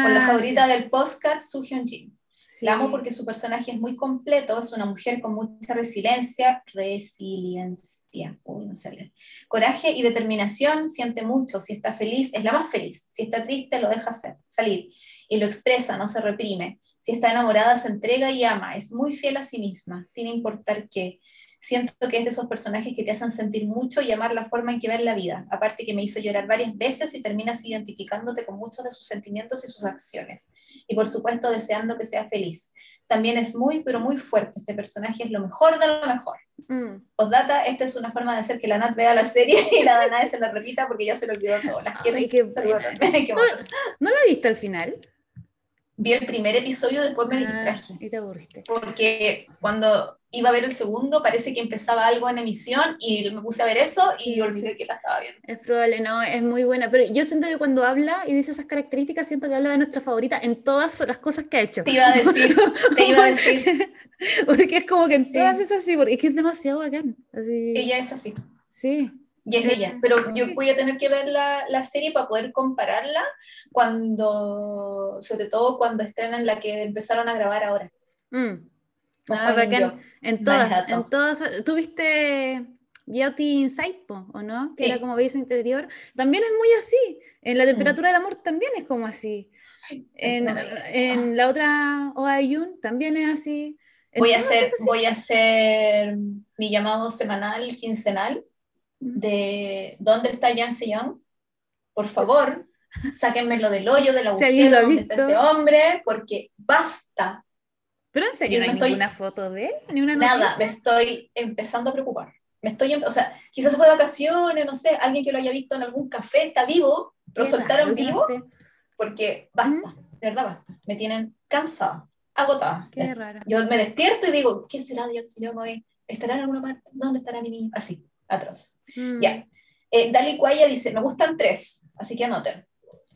B: con la
A: Ah,
B: favorita del postcat Soo Hyun Jin.
A: sí,
B: La amo
A: sí.
B: porque su personaje es muy completo, es una mujer con mucha resiliencia, resiliencia, uy, no sé leer. coraje y determinación, siente mucho, si está feliz es la más feliz, si está triste lo deja hacer, salir y lo expresa, no se reprime, si está enamorada se entrega y ama, es muy fiel a sí misma, sin importar qué. Siento que es de esos personajes que te hacen sentir mucho y amar la forma en que ven la vida. Aparte que me hizo llorar varias veces y terminas identificándote con muchos de sus sentimientos y sus acciones y por supuesto deseando que sea feliz. También es muy, pero muy fuerte. Este personaje es lo mejor de lo mejor.
A: Mm.
B: Postdata, esta es una forma de hacer que la Nat vea la serie y la Danae se la repita porque ya se lo olvidó todo. Las quiero
A: Ay, qué <laughs>
B: monos.
A: ¿No la viste al final?
B: Vi el primer episodio, después me
A: Ah,
B: distraje.
A: y te aburriste.
B: Porque cuando iba a ver el segundo, parece que empezaba algo en emisión y me puse a ver eso y
A: Sí,
B: olvidé
A: sí.
B: que la estaba viendo.
A: Es probable, no, es muy buena, pero yo siento que cuando habla y dice esas características, siento que habla de nuestra favorita en todas las cosas que ha hecho.
B: Te iba a decir, <laughs> te iba a decir, <laughs>
A: Porque es como que en
B: Sí.
A: todas es así, porque es que es demasiado bacán. Así,
B: ella es así.
A: Sí.
B: Y es ella. Pero yo voy a tener que ver la, la serie para poder compararla cuando, sobre todo cuando estrenan la que empezaron a grabar ahora.
A: Mm. Ah, bacán. En todas, en todas. ¿Tuviste Beauty Insight, po, ¿o no? Que
B: Sí.
A: era como belleza interior. También es muy así. En la temperatura del amor también es como así. En, en la otra Oa Yun también es así. En
B: Voy a hacer,
A: así.
B: voy a hacer mi llamado semanal, quincenal, de ¿dónde está Jan Young? Por favor, sáquenmelo del hoyo, del
A: Si
B: agujero donde está ese hombre, porque basta.
A: Pero en serio,
B: Yo
A: no hay
B: estoy-
A: ninguna foto de él, ni una
B: Nada, me estoy empezando a preocupar. Me estoy, em- o sea, quizás se fue de vacaciones, no sé, alguien que lo haya visto en algún café, está vivo, lo soltaron vivo, porque basta, de verdad basta. Me tienen cansada, agotada.
A: Qué raro.
B: Yo me despierto y digo, ¿qué será de Señor hoy? ¿Estará en alguna parte? ¿Dónde estará mi niño? Así, atroz.
A: Mm.
B: Ya. Eh, Dali Cuaya dice, me gustan tres, así que anoten.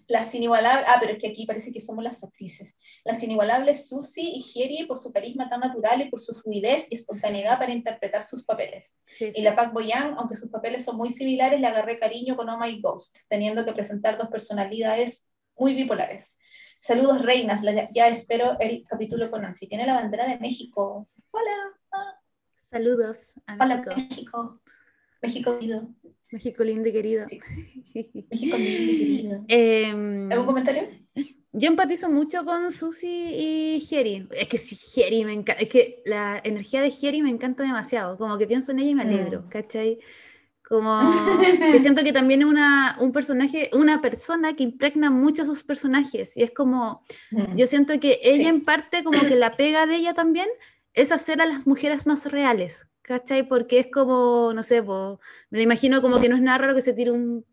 B: Las inigualables, ah, pero es que aquí parece que somos las actrices. Las inigualables Susie y Jerry por su carisma tan natural y por su fluidez y espontaneidad para interpretar sus papeles.
A: Sí, sí.
B: Y la Pac Boyan, aunque sus papeles son muy similares, le agarré cariño con Oh My Ghost, teniendo que presentar dos personalidades muy bipolares. Saludos, reinas. la- ya espero el capítulo con Nancy. Tiene la bandera de México. Hola,
A: Saludos a
B: hola,
A: México.
B: México. Querido.
A: México lindo y querido.
B: Sí. <laughs> México lindo y querido.
A: Em,
B: ¿Algún comentario?
A: yo empatizo mucho con Susi y Jerry. Es que sí, Jerry me encanta. Es que la energía de Jerry me encanta demasiado. Como que pienso en ella y me alegro,
B: Mm.
A: ¿cachai? Como <laughs> que siento que también es una, un personaje, una persona que impregna mucho a sus personajes. Y es como, yo siento que ella
B: Sí.
A: en parte, como que la pega de ella también, es hacer a las mujeres más reales, ¿cachai? Porque es como, no sé, po, me lo imagino como que no es nada raro que se tire un,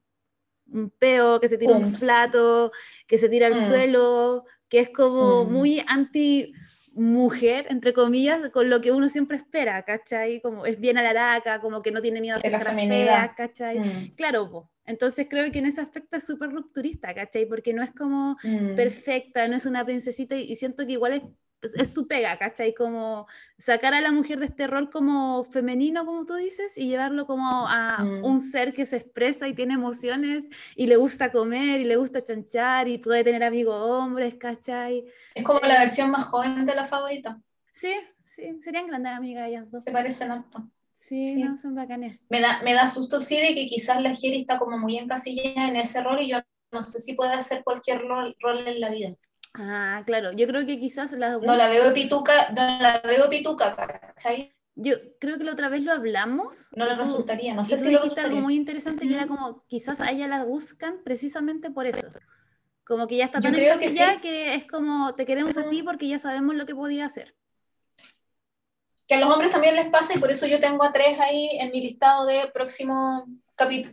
A: un peo, que se tire un plato, que se tire al
B: Mm.
A: suelo, que es como
B: Mm.
A: muy anti mujer, entre comillas, con lo que uno siempre espera, ¿cachai? Como es bien alaraca, como que no tiene miedo a ser feas, ¿cachai?
B: Mm,
A: Claro, po. entonces creo que en ese aspecto es súper rupturista, ¿cachai? Porque no es como perfecta, no es una princesita y, y siento que igual es, es, es su pega, ¿cachai? Como sacar a la mujer de este rol como femenino, como tú dices, y llevarlo como a
B: Mm.
A: un ser que se expresa y tiene emociones y le gusta comer y le gusta chanchar y puede tener amigos hombres, ¿cachai?
B: Es como la versión más joven de la favorita.
A: Sí, sí, serían grandes amigas ellas dos.
B: Se parecen harto.
A: Sí,
B: sí.
A: no, son bacanes.
B: Me da, me da susto sí de que quizás la Jerry está como muy encasillada en ese rol y yo no sé si puede hacer cualquier rol, rol en la vida.
A: Ah, claro, yo creo que quizás las
B: No la veo pituca, no la veo pituca, ¿cachai?
A: Yo creo que la otra vez lo hablamos.
B: No le resultaría, no
A: y
B: sé
A: tú
B: si lo
A: dijiste algo muy interesante que era
B: Ujú.
A: como quizás a ella la buscan precisamente por eso. Como que ya está tan
B: creo que sí.
A: que es como te queremos a ti porque ya sabemos lo que podía hacer.
B: Que a los hombres también les pasa y por eso yo tengo a tres ahí en mi listado de próximo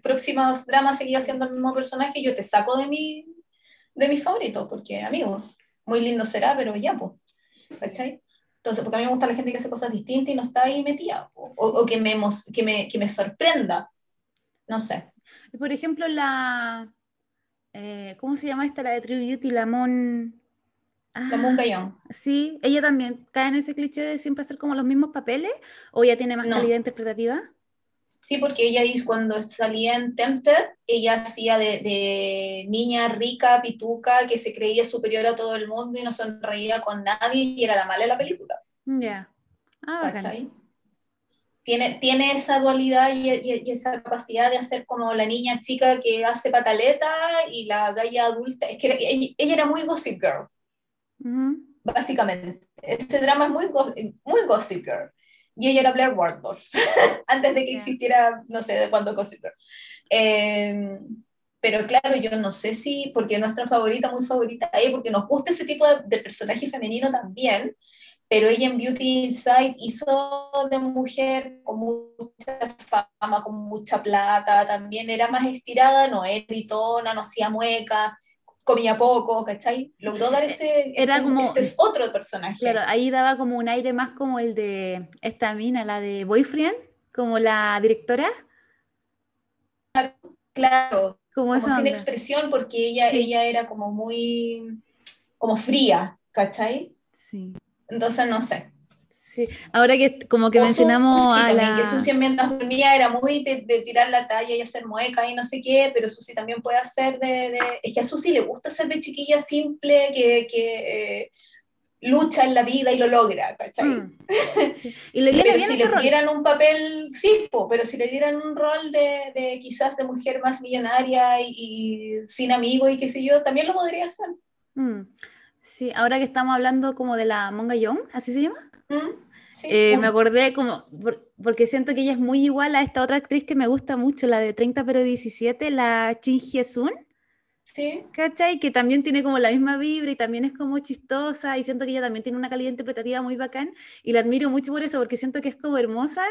B: próximos dramas seguir haciendo el mismo personaje y yo te saco de mi de mis favoritos porque amigo muy lindo será pero ya pues ¿cachai? entonces porque a mí me gusta la gente que hace cosas distintas y no está ahí metida o, o que, me, que, me, que me sorprenda no sé
A: Por ejemplo, la eh, ¿cómo se llama esta? La de True Beauty, la Mon.
B: la
A: Ah,
B: Moon Gallon.
A: Sí, ella también cae en ese cliché de siempre hacer como los mismos papeles o ya tiene más
B: No.
A: calidad interpretativa.
B: Sí, porque ella cuando salía en Tempted, ella hacía de, de niña rica, pituca, que se creía superior a todo el mundo y no sonreía con nadie y era la mala de la película.
A: Ya. Ah, bacán.
B: ¿cachai? Tiene, tiene esa dualidad y, y- y esa capacidad de hacer como la niña chica que hace pataleta y la galla adulta. Es que era- ella, ella era muy gossip girl,
A: Ujú.
B: básicamente. Este drama es muy, muy gossip girl. Y ella era Blair Waldorf, <laughs> antes de que existiera, no sé de cuándo Gossip. Eh, pero claro, yo no sé si, porque nuestra favorita, muy favorita, ella, porque nos gusta ese tipo de, de personaje femenino también, pero ella en Beauty Inside hizo de mujer con mucha fama, con mucha plata, también era más estirada, no era gritona, no hacía mueca, comía poco, ¿cachai? Logró dar ese,
A: Era
B: este,
A: como-
B: este es otro personaje.
A: Claro, ahí daba como un aire más como el de esta mina, la de Boyfriend, como la directora,
B: Claro,
A: como
B: sin expresión porque ella,
A: Sí.
B: ella era como muy, como fría, ¿cachai?
A: Sí,
B: Entonces, no sé.
A: Sí. Ahora que como que
B: O
A: mencionamos
B: Susi
A: a
B: también,
A: la...
B: que Susi mientras dormía era muy de, de tirar la talla y hacer mueca y no sé qué, pero Susi también puede hacer de, de- Es que a Susi le gusta ser de chiquilla simple, que, que, eh, lucha en la vida y lo logra, ¿cachai?
A: Mm. Sí. Y le viene
B: Pero
A: bien
B: si
A: ese
B: le
A: rol.
B: dieran un papel, sí, po, pero si le dieran un rol de, de quizás de mujer más millonaria y, y sin amigos y qué sé yo, también lo podría hacer.
A: Mm. Sí, ahora que estamos hablando como de la Monga Young, ¿así se llama?
B: ¿Mm? Sí,
A: Eh, me acordé como, por- porque siento que ella es muy igual a esta otra actriz que me gusta mucho, la de 30 pero 17, la Shin Hye-sun,
B: sí.
A: ¿cachai? Que también tiene como la misma vibra y también es como chistosa y siento que ella también tiene una calidad interpretativa muy bacán y la admiro mucho por eso, porque siento que es como hermosa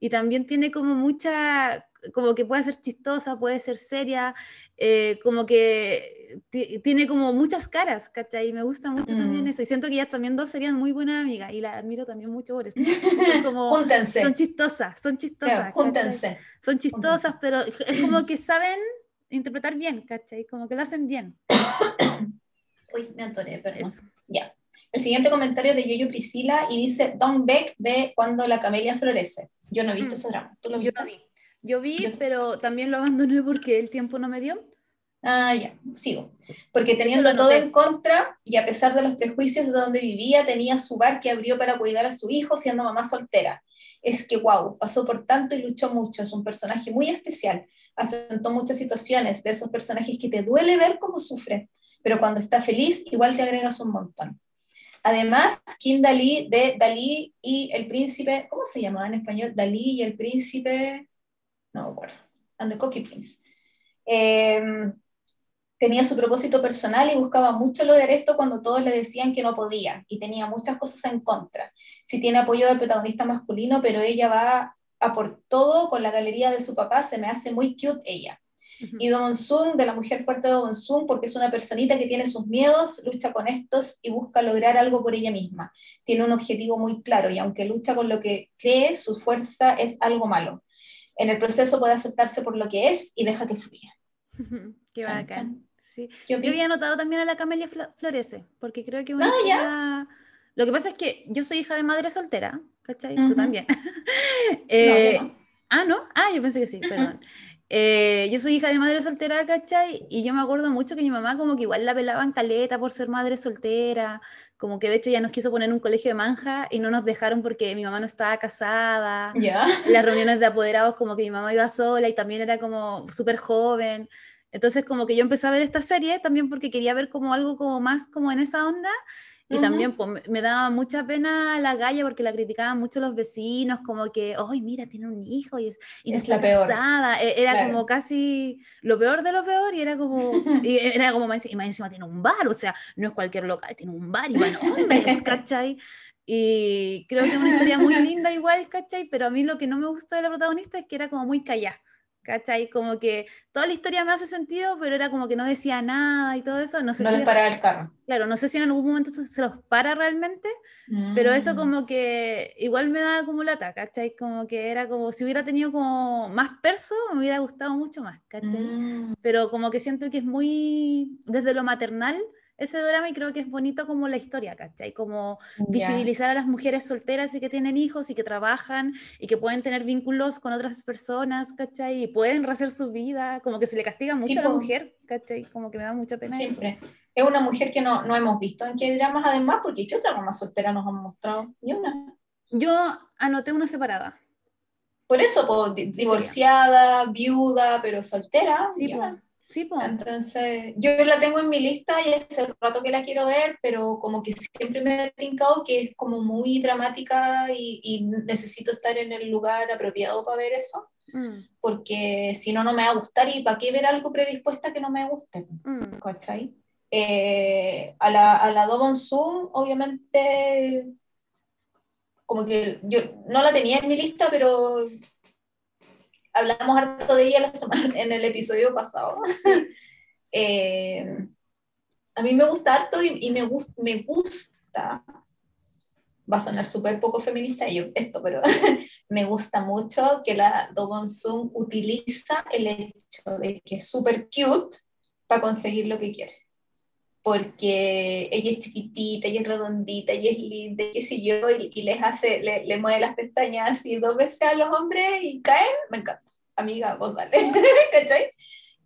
A: y también tiene como mucha, como que puede ser chistosa, puede ser seria, eh, como que ti- tiene como muchas caras, ¿cachai? Y me gusta mucho también
B: Mm.
A: eso y siento que ellas también dos serían muy buenas amigas y la admiro también mucho por eso. <laughs> Como,
B: Júntense.
A: son chistosas, son chistosas.
B: Claro, júntense.
A: Son chistosas, pero es como que saben interpretar bien, ¿cachai? Como que lo hacen bien. <coughs>
B: Uy, me atoré, perdón.
A: Eso.
B: Ya. El siguiente comentario de Yoyo Priscila y dice Don Beck de Cuando la camelia florece. Yo no he visto
A: Mm.
B: ese drama. ¿Tú lo
A: Yo
B: viste?
A: lo vi. Yo vi,
B: Yo-
A: pero también lo abandoné porque el tiempo no me dio.
B: Ah, ya, sigo. Porque teniendo todo en contra y a pesar de los prejuicios de donde vivía, tenía su bar que abrió para cuidar a su hijo siendo mamá soltera. Es que, wow, pasó por tanto y luchó mucho. Es un personaje muy especial. Afrontó muchas situaciones de esos personajes que te duele ver cómo sufre, pero cuando está feliz, igual te agregas un montón. Además, Kim Dalí de Dalí y el príncipe, ¿cómo se llamaba en español? Dalí y el príncipe, no me acuerdo, and the Cookie Prince. Eh, tenía su propósito personal y buscaba mucho lograr esto cuando todos le decían que no podía y tenía muchas cosas en contra. Sí tiene apoyo del protagonista masculino, pero ella va a por todo con la galería de su papá, se me hace muy cute ella. Y Do Bong-sun, de la mujer fuerte de Do Bong-sun, porque es una personita que tiene sus miedos, lucha con estos y busca lograr algo por ella misma. Tiene un objetivo muy claro y aunque lucha con lo que cree, su fuerza es algo malo. En el proceso puede aceptarse por lo que es y deja que fluya.
A: Qué bacán. Sí.
B: Yo
A: Yo había notado también a la Camelia Flo- Florece, porque creo que una
B: Ah, ya.
A: historia- Lo que pasa es que yo soy hija de madre soltera, ¿cachai? Tú
B: Ujú.
A: también. <laughs>
B: No,
A: Eh,
B: yo no.
A: Ah, ¿no? Ah, yo pensé que sí, perdón. Eh, yo soy hija de madre soltera, ¿cachai? Y yo me acuerdo mucho que mi mamá como que igual la pelaban caleta por ser madre soltera, como que de hecho ya nos quiso poner en un colegio de manja y no nos dejaron porque mi mamá no estaba casada.
B: Ya.
A: En las reuniones de apoderados como que mi mamá iba sola y también era como súper joven. Entonces como que yo empecé a ver esta serie también porque quería ver como algo como más como en esa onda y
B: Ujú.
A: también pues, me- daba mucha pena la Gaia porque la criticaban mucho los vecinos, como que, ¡ay, mira, tiene un hijo y, es, y no
B: Es
A: está
B: la peor.
A: casada! E- Era
B: Claro.
A: como casi lo peor de lo peor y era como, y <laughs> era como más, y más encima tiene un bar, o sea, no es cualquier local, tiene un bar y van hombres, <laughs> ¿cachai? Y creo que es una historia muy linda igual, ¿cachai? Pero a mí lo que no me gustó de la protagonista es que era como muy callada, ¿cachai? Como que toda la historia me hace sentido, pero era como que no decía nada y todo eso. No sé
B: No
A: si,
B: les paraba el carro.
A: claro, no sé si en algún momento se los para realmente, pero eso
B: Mm.
A: como que igual me daba como lata, ¿cachai? Como que era como si hubiera tenido como más perso, me hubiera gustado mucho más, ¿cachai?
B: Mm.
A: Pero como que siento que es muy desde lo maternal ese drama y creo que es bonito como la historia, ¿cachai? Como visibilizar a las mujeres solteras y que tienen hijos y que trabajan y que pueden tener vínculos con otras personas, ¿cachai? Y pueden rehacer su vida, como que se le castiga mucho
B: Sí,
A: a la mujer, ¿cachai? Como que me da mucha pena eso.
B: Siempre. Es una mujer que no, no hemos visto en qué dramas además, porque ¿qué otra mamá soltera nos han mostrado? Ni una.
A: Yo anoté una separada.
B: Por eso, po, divorciada, viuda, pero soltera.
A: Sí, po. Sí, po.
B: Entonces, yo la tengo en mi lista y hace rato que la quiero ver, pero como que siempre me ha tincado que es como muy dramática y, y necesito estar en el lugar apropiado para ver eso,
A: Mm,
B: porque si no, no me va a gustar y para qué ver algo predispuesta que no me guste,
A: mm.
B: ¿cachai? Eh, a la, a la Do Bong-sun, obviamente, como que yo no la tenía en mi lista, pero hablamos harto de ella la semana, en el episodio pasado. Eh, a mí me gusta harto y, y me, me gusta, va a sonar súper poco feminista yo, esto, pero <laughs> me gusta mucho que la Do utiliza el hecho de que es súper cute para conseguir lo que quiere. Porque ella es chiquitita, ella es redondita, ella es linda, qué sé yo, y, y les hace, le, le mueve las pestañas así dos veces a los hombres y caen, me encanta. Amiga, vos dale, <laughs> ¿cachai?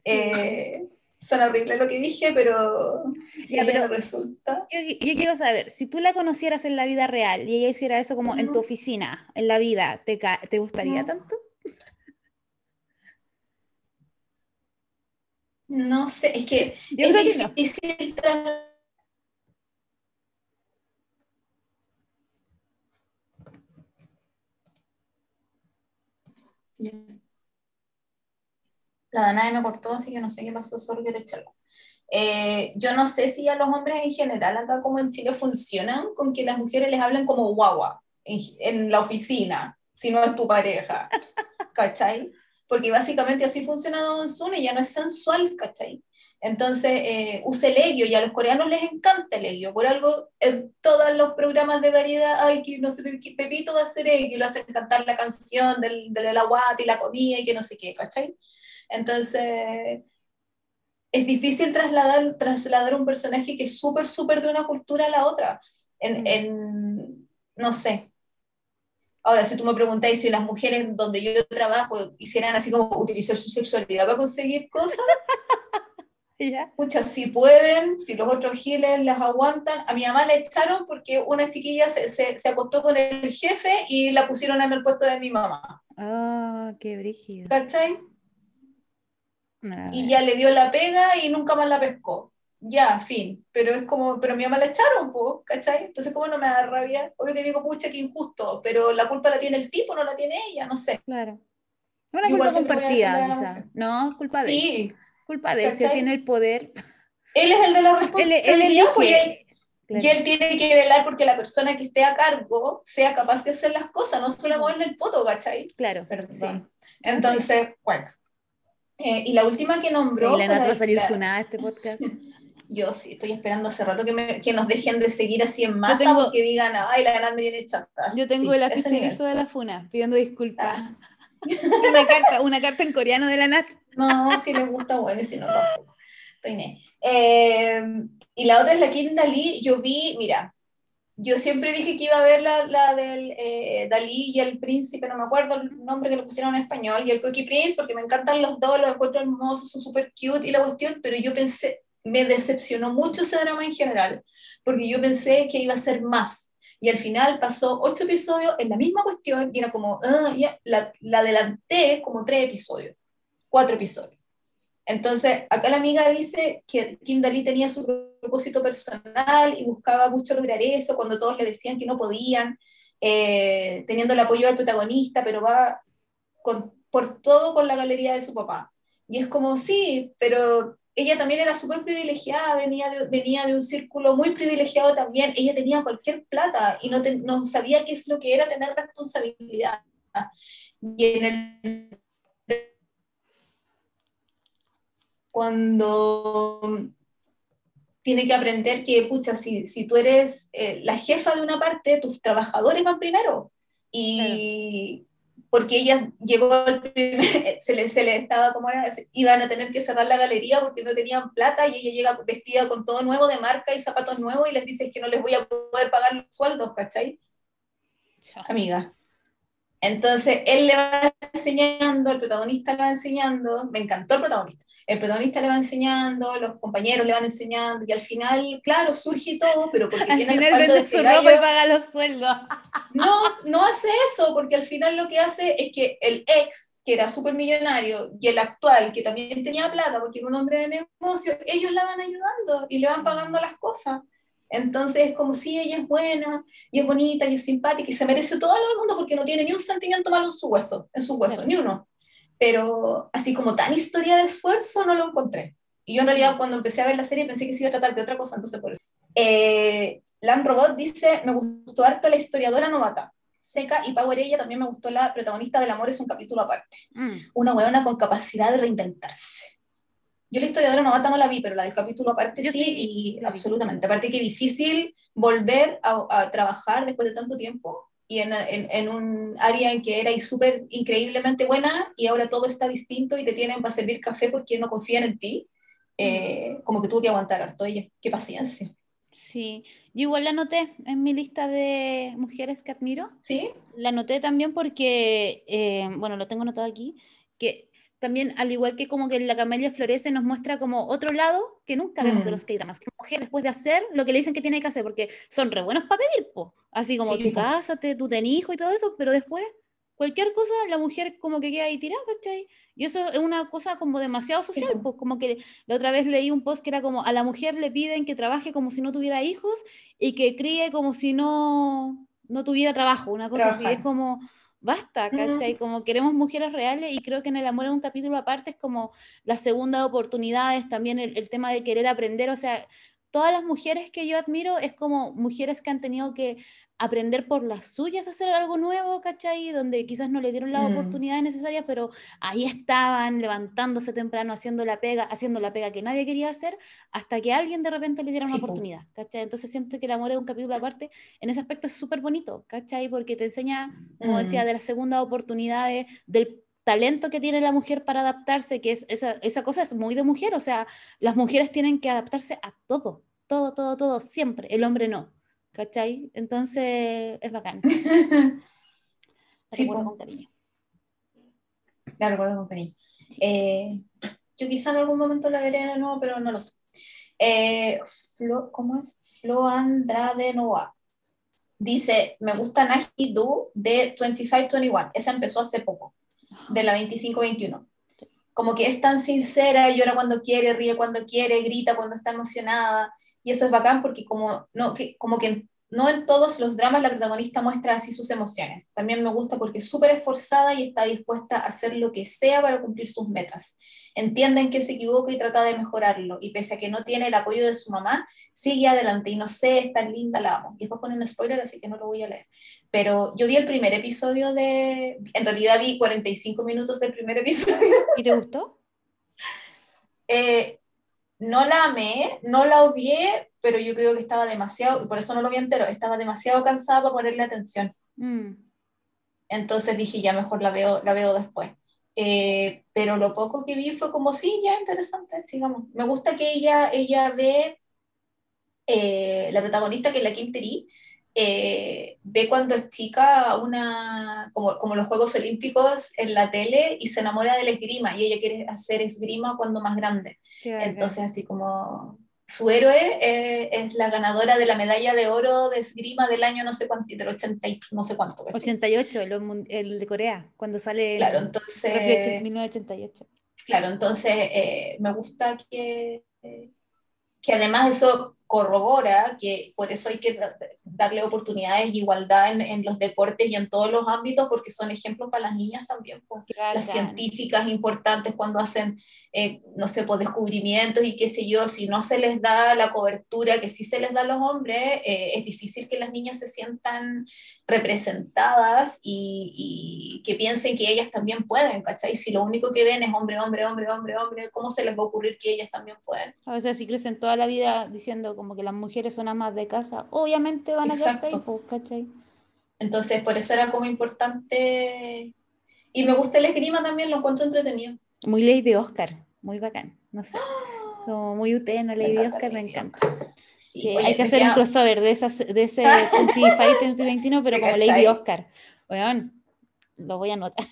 B: Eh, Suena horrible lo que dije, pero si
A: Ya, pero-
B: resulta.
A: Yo, yo quiero saber, si tú la conocieras en la vida real y ella hiciera eso como en tu oficina, en la vida, ¿te, te gustaría
B: Ujú.
A: tanto?
B: No sé, es que
A: Yo
B: es
A: creo que no.
B: difícil Ya. La Danae me cortó, así que no sé qué pasó, sorry que te. Eh, yo no sé si a los hombres en general acá como en Chile funcionan con que las mujeres les hablen como guagua en, en la oficina, si no es tu pareja, ¿cachai? Porque básicamente así funciona Don Sune, ya no es sensual, ¿cachai? Entonces, eh, usa el egio y a los coreanos les encanta el egio. Por algo, en todos los programas de variedad, ay, que no sé, que Pepito va a hacer egio y lo hacen cantar la canción del, del aguate y la comida y que no sé qué, ¿cachai? Entonces, es difícil trasladar, trasladar un personaje que es súper, súper de una cultura a la otra. En,
A: Mm.
B: en- no sé. Ahora, si tú me preguntáis si las mujeres donde yo trabajo hicieran así como utilizar su sexualidad para conseguir cosas, <laughs>
A: ¿Ya?
B: Pucha, si pueden, si los otros giles las aguantan. A mi mamá la echaron porque una chiquilla se, se, se acostó con el jefe y la pusieron en el puesto de mi mamá.
A: Oh, qué brígido.
B: ¿Cachai?
A: A
B: Y ya le dio la pega y nunca más la pescó. Ya, fin. Pero es como, pero a mi mamá la echaron, po, ¿cachai? Entonces, ¿cómo no me da rabia? Obvio que digo, pucha, qué injusto, pero la culpa la tiene el tipo, no la tiene ella, no sé.
A: Claro. Una
B: igual
A: culpa compartida, quizá. No, culpa de él.
B: Sí,
A: Culpa de él. Si él tiene el poder.
B: él es el de la <laughs>
A: Él,
B: responsabilidad,
A: él
B: pues, y él-.
A: Claro.
B: Y él tiene que velar porque la persona que esté a cargo sea capaz de hacer las cosas, no solo moverle el poto, ¿cachai?
A: Claro.
B: Perdón.
A: Sí.
B: Entonces, bueno. Eh, y la última que nombró. Fue
A: va a salir funada este podcast. <laughs>
B: Yo sí, estoy esperando hace rato que, me- que nos dejen de seguir así en masa
A: tengo-
B: porque digan, ay, la Nat me tiene chata.
A: Yo tengo
B: Sí,
A: el listo de la funa, pidiendo disculpas.
B: Ah, <laughs>
A: Una carta, una carta en coreano de la Nat.
B: no, si les gusta, bueno, si no, tampoco. Estoy ne. Eh, y la otra es la Kim Dalí. Yo vi, mira, yo siempre dije que iba a ver la, la del eh, Dalí y el príncipe, no me acuerdo el nombre que le pusieron en español, y el Cookie Prince, porque me encantan los dos, los encuentro hermosos, son súper cute y la cuestión, pero yo pensé, me decepcionó mucho ese drama en general, porque yo pensé que iba a ser más. Y al final pasó ocho episodios en la misma cuestión y era como, ah, ya, la, la adelanté como tres episodios, cuatro episodios. Entonces, acá la amiga dice que Kim Dalí tenía su propósito personal y buscaba mucho lograr eso cuando todos le decían que no podían, eh, teniendo el apoyo del protagonista, pero va con, por todo con la galería de su papá. Y es como, sí, pero ella también era súper privilegiada, venía de, venía de un círculo muy privilegiado también, ella tenía cualquier plata y no, no sabía qué es lo que era tener responsabilidad. Y en el cuando tiene que aprender que, pucha, si, si tú eres eh, la jefa de una parte, tus trabajadores van primero. Y porque ella llegó al primer, <laughs> se le, se le estaba como era, iban a tener que cerrar la galería porque no tenían plata y ella llega vestida con todo nuevo de marca y zapatos nuevos y les dice que no les voy a poder pagar los sueldos, ¿cachai? amiga. Entonces, él le va enseñando, el protagonista le va enseñando, me encantó el protagonista, el protagonista le va enseñando, los compañeros le van enseñando, y al final, claro, surge todo, pero porque
A: Al
B: tiene el
A: final vende su ropa y paga los sueldos. <laughs>
B: No, no hace eso, porque al final lo que hace es que el ex, que era súper millonario, y el actual, que también tenía plata, porque era un hombre de negocio, ellos la van ayudando y le van pagando las cosas. Entonces es como si ella es buena, y es bonita, y es simpática, y se merece todo lo del mundo porque no tiene ni un sentimiento malo en su hueso, en su hueso,
A: Claro.
B: ni uno. Pero así como tan historia de esfuerzo no lo encontré. Y yo en realidad cuando empecé a ver la serie pensé que se iba a tratar de otra cosa, entonces por eso. Eh, Robot dice, me gustó harto la historiadora novata. Seca y Power ella también me gustó la protagonista del amor, es un capítulo aparte.
A: Mm.
B: Una huevona con capacidad de reinventarse. Yo la historiadora novata no la vi, pero la del capítulo aparte sí,
A: sí,
B: y absolutamente. Aparte que difícil volver a, a trabajar después de tanto tiempo y en, en, en un área en que era y súper increíblemente buena y ahora todo está distinto y te tienen para servir café porque no confían en ti. Eh, como que tuvo que aguantar harto ella. Qué paciencia.
A: Sí, yo igual la anoté en mi lista de mujeres que admiro.
B: ¿Sí?
A: La anoté también porque, eh, bueno, lo tengo anotado aquí, que también, al igual que como que la camelia florece, nos muestra como otro lado que nunca vemos de
B: Mm.
A: los K-dramas. Que la mujer después de hacer lo que le dicen que tiene que hacer, porque son re buenos para pedir, po. Así como
B: Sí,
A: tú cásate, tú ten hijo y todo eso, pero después, cualquier cosa, la mujer como que queda ahí tirada, ¿cachai? Y eso es una cosa como demasiado social,
B: po.
A: pues como que la otra vez leí un post que era como a la mujer le piden que trabaje como si no tuviera hijos y que críe como si no, no tuviera trabajo, una cosa así. Es
B: Trabajar.
A: como, basta, ¿cachai? Como queremos mujeres reales y creo que en el amor en un capítulo aparte es como las segundas oportunidades, también el, el tema de querer aprender, o sea, todas las mujeres que yo admiro es como mujeres que han tenido que aprender por las suyas a hacer algo nuevo, ¿cachai? Donde quizás no le dieron las
B: Mm.
A: oportunidades necesarias, pero ahí estaban levantándose temprano, haciendo la pega, haciendo la pega que nadie quería hacer, hasta que alguien de repente le diera una
B: Sí,
A: oportunidad, ¿cachai? Entonces siento que el amor es un capítulo aparte, en ese aspecto es súper bonito, ¿cachai? Porque te enseña, como decía,
B: Mm.
A: de las segundas oportunidades, del talento que tiene la mujer para adaptarse, que es esa, esa cosa es muy de mujer, o sea, las mujeres tienen que adaptarse a todo, todo, todo, todo, siempre, el hombre no, ¿cachai? Entonces es bacán. <laughs>
B: Sí,
A: recuerdo con cariño.
B: La recuerdo con cariño. Eh, yo quizá en algún momento la veré de nuevo, pero no lo sé. Eh, Flo, ¿Cómo es? Flo Andrade Noa. Dice, me gusta Naji Du de 2521. Esa empezó hace poco, de la 2521. Como que es tan sincera, llora cuando quiere, ríe cuando quiere, grita cuando está emocionada. Y eso es bacán porque como, no, que, como que no en todos los dramas la protagonista muestra así sus emociones. También me gusta porque es súper esforzada y está dispuesta a hacer lo que sea para cumplir sus metas. Entienden que se equivoca y trata de mejorarlo. Y pese a que no tiene el apoyo de su mamá, sigue adelante. Y no sé, es tan linda, la amo. Y después ponen un spoiler, así que no lo voy a leer. Pero yo vi el primer episodio de... En realidad vi 45 minutos del primer episodio.
A: ¿Y te gustó? <laughs>
B: Eh, no la amé, no la odié, pero yo creo que estaba demasiado, y por eso no lo vi entero, estaba demasiado cansada para ponerle atención.
A: Mm.
B: Entonces dije, ya mejor la veo, la veo después. Eh, pero lo poco que vi fue como, sí, ya interesante, sigamos. Me gusta que ella, ella ve, eh, la protagonista que es la Kim Teri, eh, ve cuando es chica una, como, como los Juegos Olímpicos en la tele y se enamora del esgrima y ella quiere hacer esgrima cuando más grande.
A: Qué.
B: Entonces, así como su héroe eh, es la ganadora de la medalla de oro de esgrima del año no sé cuánto, del 80 y no sé cuánto. ¿cachai?
A: 88, el, el de Corea, cuando sale el
B: Claro,
A: en
B: entonces,
A: 1988.
B: claro, entonces eh, me gusta que, que además eso corrobora que por eso hay que da- darle oportunidades y igualdad en, en los deportes y en todos los ámbitos porque son ejemplos para las niñas también. las científicas importantes cuando hacen, eh, no sé, pues descubrimientos y qué sé yo, si no se les da la cobertura que sí se les da a los hombres, eh, es difícil que las niñas se sientan representadas y, y que piensen que ellas también pueden, ¿cachai? Si lo único que ven es hombre, hombre, hombre, hombre, hombre, ¿cómo se les va a ocurrir que ellas también pueden?
A: A veces si crecen toda la vida diciendo como que las mujeres son amas de casa, obviamente van a quedarse ahí, pues, ¿cachai?
B: Entonces, por eso era como importante. Y me gusta el esgrima también, lo encuentro entretenido.
A: Muy Lady Oscar, muy bacán, no sé. Como muy utena, Lady
B: encanta
A: Oscar, me encanta.
B: Sí,
A: Que
B: oye,
A: hay que hacer un crossover de, esas, de ese <laughs> 25 2021, pero como Lady. Oscar. Weón, lo voy a anotar.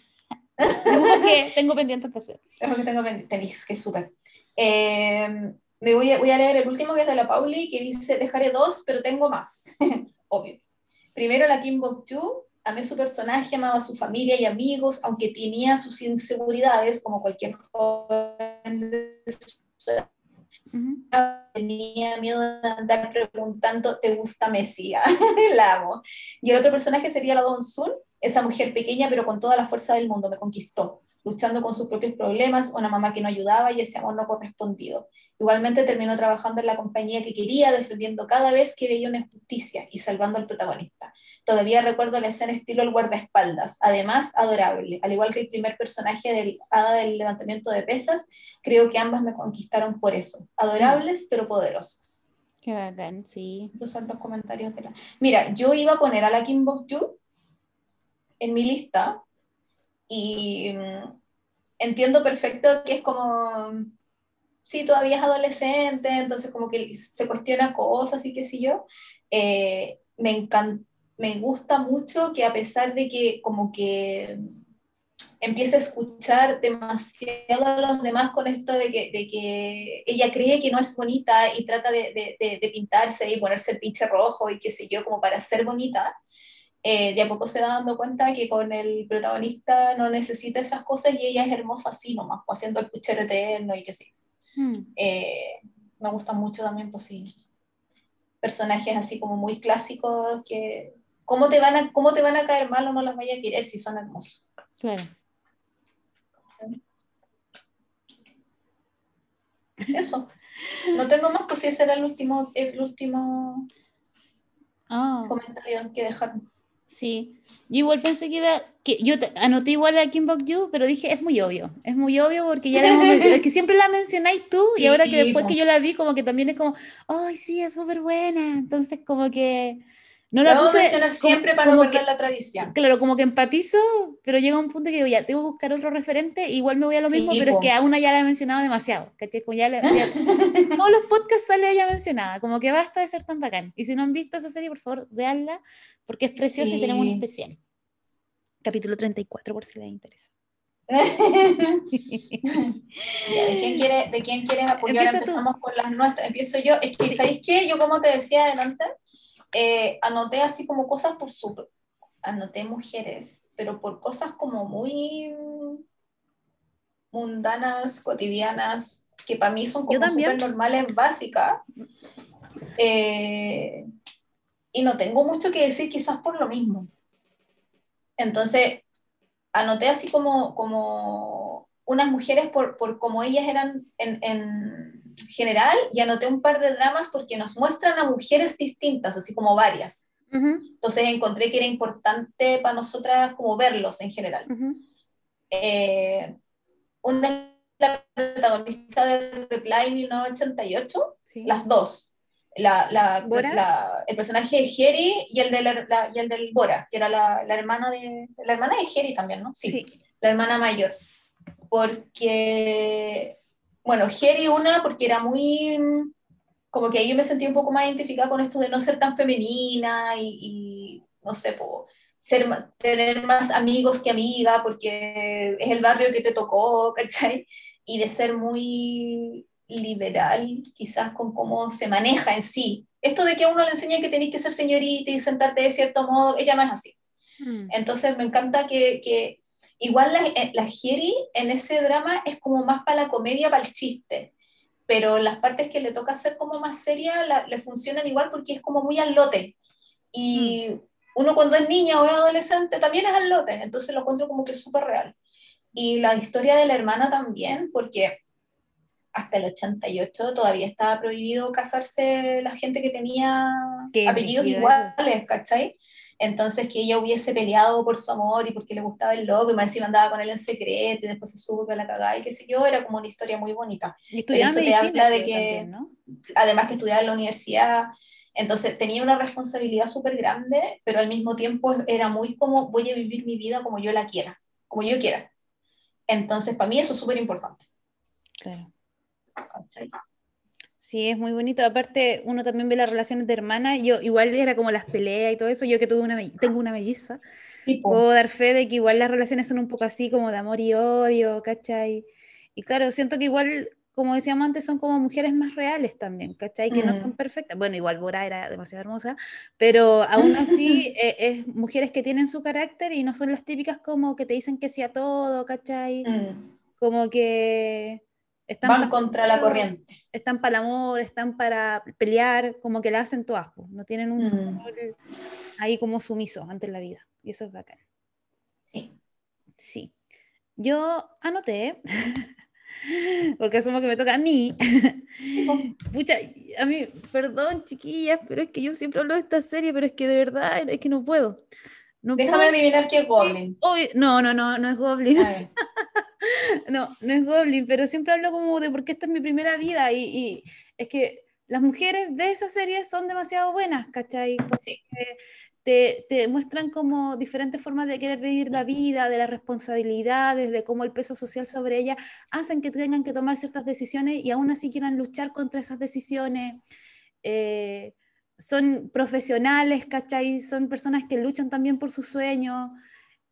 A: Que <laughs> tengo pendientes de hacer.
B: Es lo que tengo pendiente, tenis, que súper. Eh, me voy a, voy a leer el último que es de la Pauli, que dice, dejaré dos, pero tengo más. <laughs> Obvio. Primero la Kim Bok-joo, amé su personaje, amaba a su familia y amigos, aunque tenía sus inseguridades, como cualquier joven de su edad. Tenía miedo de andar preguntando, ¿te gusta Messi? <laughs> la amo. Y el otro personaje sería la Don Sun, esa mujer pequeña pero con toda la fuerza del mundo, me conquistó, luchando con sus propios problemas, una mamá que no ayudaba y ese amor no correspondido. Igualmente terminó trabajando en la compañía que quería, defendiendo cada vez que veía una injusticia y salvando al protagonista. Todavía recuerdo la escena estilo el guardaespaldas, además adorable, al igual que el primer personaje del hada del levantamiento de pesas, creo que ambas me conquistaron por eso, adorables pero poderosas.
A: Qué bacán, sí.
B: Esos son los comentarios de la... Mira, yo iba a poner a la Kim Bok-joo en mi lista y mm, entiendo perfecto que es como, sí, todavía es adolescente, entonces como que se cuestiona cosas y qué sé yo. Eh, me encan- me gusta mucho que a pesar de que como que empieza a escuchar demasiado a los demás con esto de que, de que ella cree que no es bonita y trata de- de- de pintarse y ponerse el pinche rojo y qué sé yo, como para ser bonita, eh, de a poco se va dando cuenta que con el protagonista no necesita esas cosas y ella es hermosa así nomás, pues, haciendo el puchero eterno y que sí.
A: Mm.
B: Eh, me gustan mucho también, pues sí, personajes así como muy clásicos que... ¿Cómo te, van a, ¿Cómo te van a caer mal o no las vaya a querer si son hermosos?
A: Claro.
B: Eso. No tengo más, pues ese era el último, el último
A: Ah,
B: comentario que dejaron.
A: Sí. Yo igual pensé que iba. Que yo te- anoté igual a Kim Bok Yu, pero dije, es muy obvio. Es muy obvio porque ya la hemos es que siempre la mencionáis tú y <laughs> ahora que
B: Sí,
A: después que yo la vi, como que también es como, ay, sí, es súper buena. Entonces, como que. No
B: La vamos a
A: puse. como-
B: siempre para no perder
A: que-
B: la tradición.
A: Claro, como que empatizo, pero llega un punto que digo, ya, tengo que buscar otro referente, igual me voy a lo
B: Sí,
A: mismo, pero es que a una ya la he mencionado demasiado, ¿cachai? Como ya, le- ya- <laughs> todos los podcasts sale ella mencionada, como que basta de ser tan bacán. Y si no han visto esa serie, por favor, veanla, porque es preciosa y tenemos un
B: Sí.
A: especial. Capítulo 34, por si les interesa. <laughs>
B: Ya, ¿de, quién quiere, ¿De quién quieres apoyar?
A: Tú.
B: Empezamos con las nuestras. Empiezo yo. Es que, ¿sabéis qué? Yo, como te decía adelante, eh, anoté así como cosas por su... Anoté mujeres, pero por cosas como muy mundanas, cotidianas, que para mí son como súper normales, básicas. Eh, y no tengo mucho que decir quizás por lo mismo. Entonces, anoté así como, como unas mujeres por, por como ellas eran en, en general y anoté un par de dramas porque nos muestran a mujeres distintas, así como varias.
A: Ujú,
B: Entonces encontré que era importante para nosotras como verlos en general.
A: ujú.
B: Eh, una es la protagonista de Reply 1988,
A: Sí.
B: las dos. La, la- la- el personaje de Jerry y el, de la- y el del Bora, que era la, la hermana de la hermana de Jerry también, ¿no?
A: Sí.
B: la hermana mayor. Porque, bueno, Jerry una, porque era muy, como que ahí yo me sentí un poco más identificada con esto de no ser tan femenina y, y, no sé, po, ser, tener más amigos que amiga, porque es el barrio que te tocó, ¿cachai? Y de ser muy liberal, quizás con cómo se maneja en sí. Esto de que a uno le enseña que tenéis que ser señorita y sentarte de cierto modo, ella no es así.
A: Mm.
B: Entonces me encanta que, que igual la, eh, la Jerry en ese drama es como más para la comedia, para el chiste, pero las partes que le toca hacer como más seria la- le funcionan igual porque es como muy al lote. Y uno cuando es niña o es adolescente también es al lote, entonces lo encuentro como que es súper real. Y la historia de la hermana también, porque hasta el 88 todavía estaba prohibido casarse la gente que tenía
A: Qué
B: apellidos iguales, ¿cachai? Entonces que ella hubiese peleado por su amor y porque le gustaba el loco y más encima andaba con él en secreto y después se supo que la cagaba y qué sé yo, era como una historia muy bonita.
A: Y estudiaba
B: eso te habla de que-
A: también, ¿no?
B: Además que estudiaba en la universidad, entonces tenía una responsabilidad súper grande, pero al mismo tiempo era muy como voy a vivir mi vida como yo la quiera, como yo quiera. Entonces para mí eso es súper importante.
A: Claro.
B: ¿Cachai?
A: Sí, es muy bonito. Aparte, uno también ve las relaciones de hermanas. Yo igual era como las peleas y todo eso. Yo que tuve una, tengo una melliza,
B: Sí, po.
A: puedo dar fe de que igual las relaciones son un poco así como de amor y odio, ¿cachai? Y claro, siento que igual, como decíamos antes, son como mujeres más reales también, ¿cachai? Que no
B: Mm.
A: son perfectas. Bueno, igual Bora era demasiado hermosa, pero aún así <laughs> eh, es mujeres que tienen su carácter y no son las típicas como que te dicen que sí a todo, ¿cachai?
B: Mm.
A: Como que están
B: Van
A: para-
B: contra la corriente.
A: están para el amor, están para pelear, como que la hacen todas, no tienen un
B: Mm.
A: ahí como sumiso ante la vida, y eso es bacán.
B: Sí.
A: Sí. Yo anoté, <laughs> porque asumo que me toca a mí. <laughs> Pucha, a mí, perdón, chiquillas, pero es que yo siempre hablo de esta serie, pero es que de verdad, es que no puedo. No
B: Déjame
A: puedo.
B: adivinar qué es Goblin.
A: No, no, no, no es Goblin. <laughs> <laughs> No, no es Goblin, pero siempre hablo como de por qué esta es mi primera vida y, y es que las mujeres de esa serie son demasiado buenas, ¿cachai? Porque te, te muestran como diferentes formas de querer vivir la vida, de las responsabilidades, de cómo el peso social sobre ella hacen que tengan que tomar ciertas decisiones y aún así quieran luchar contra esas decisiones. Eh, son profesionales, ¿cachai? Son personas que luchan también por sus sueños.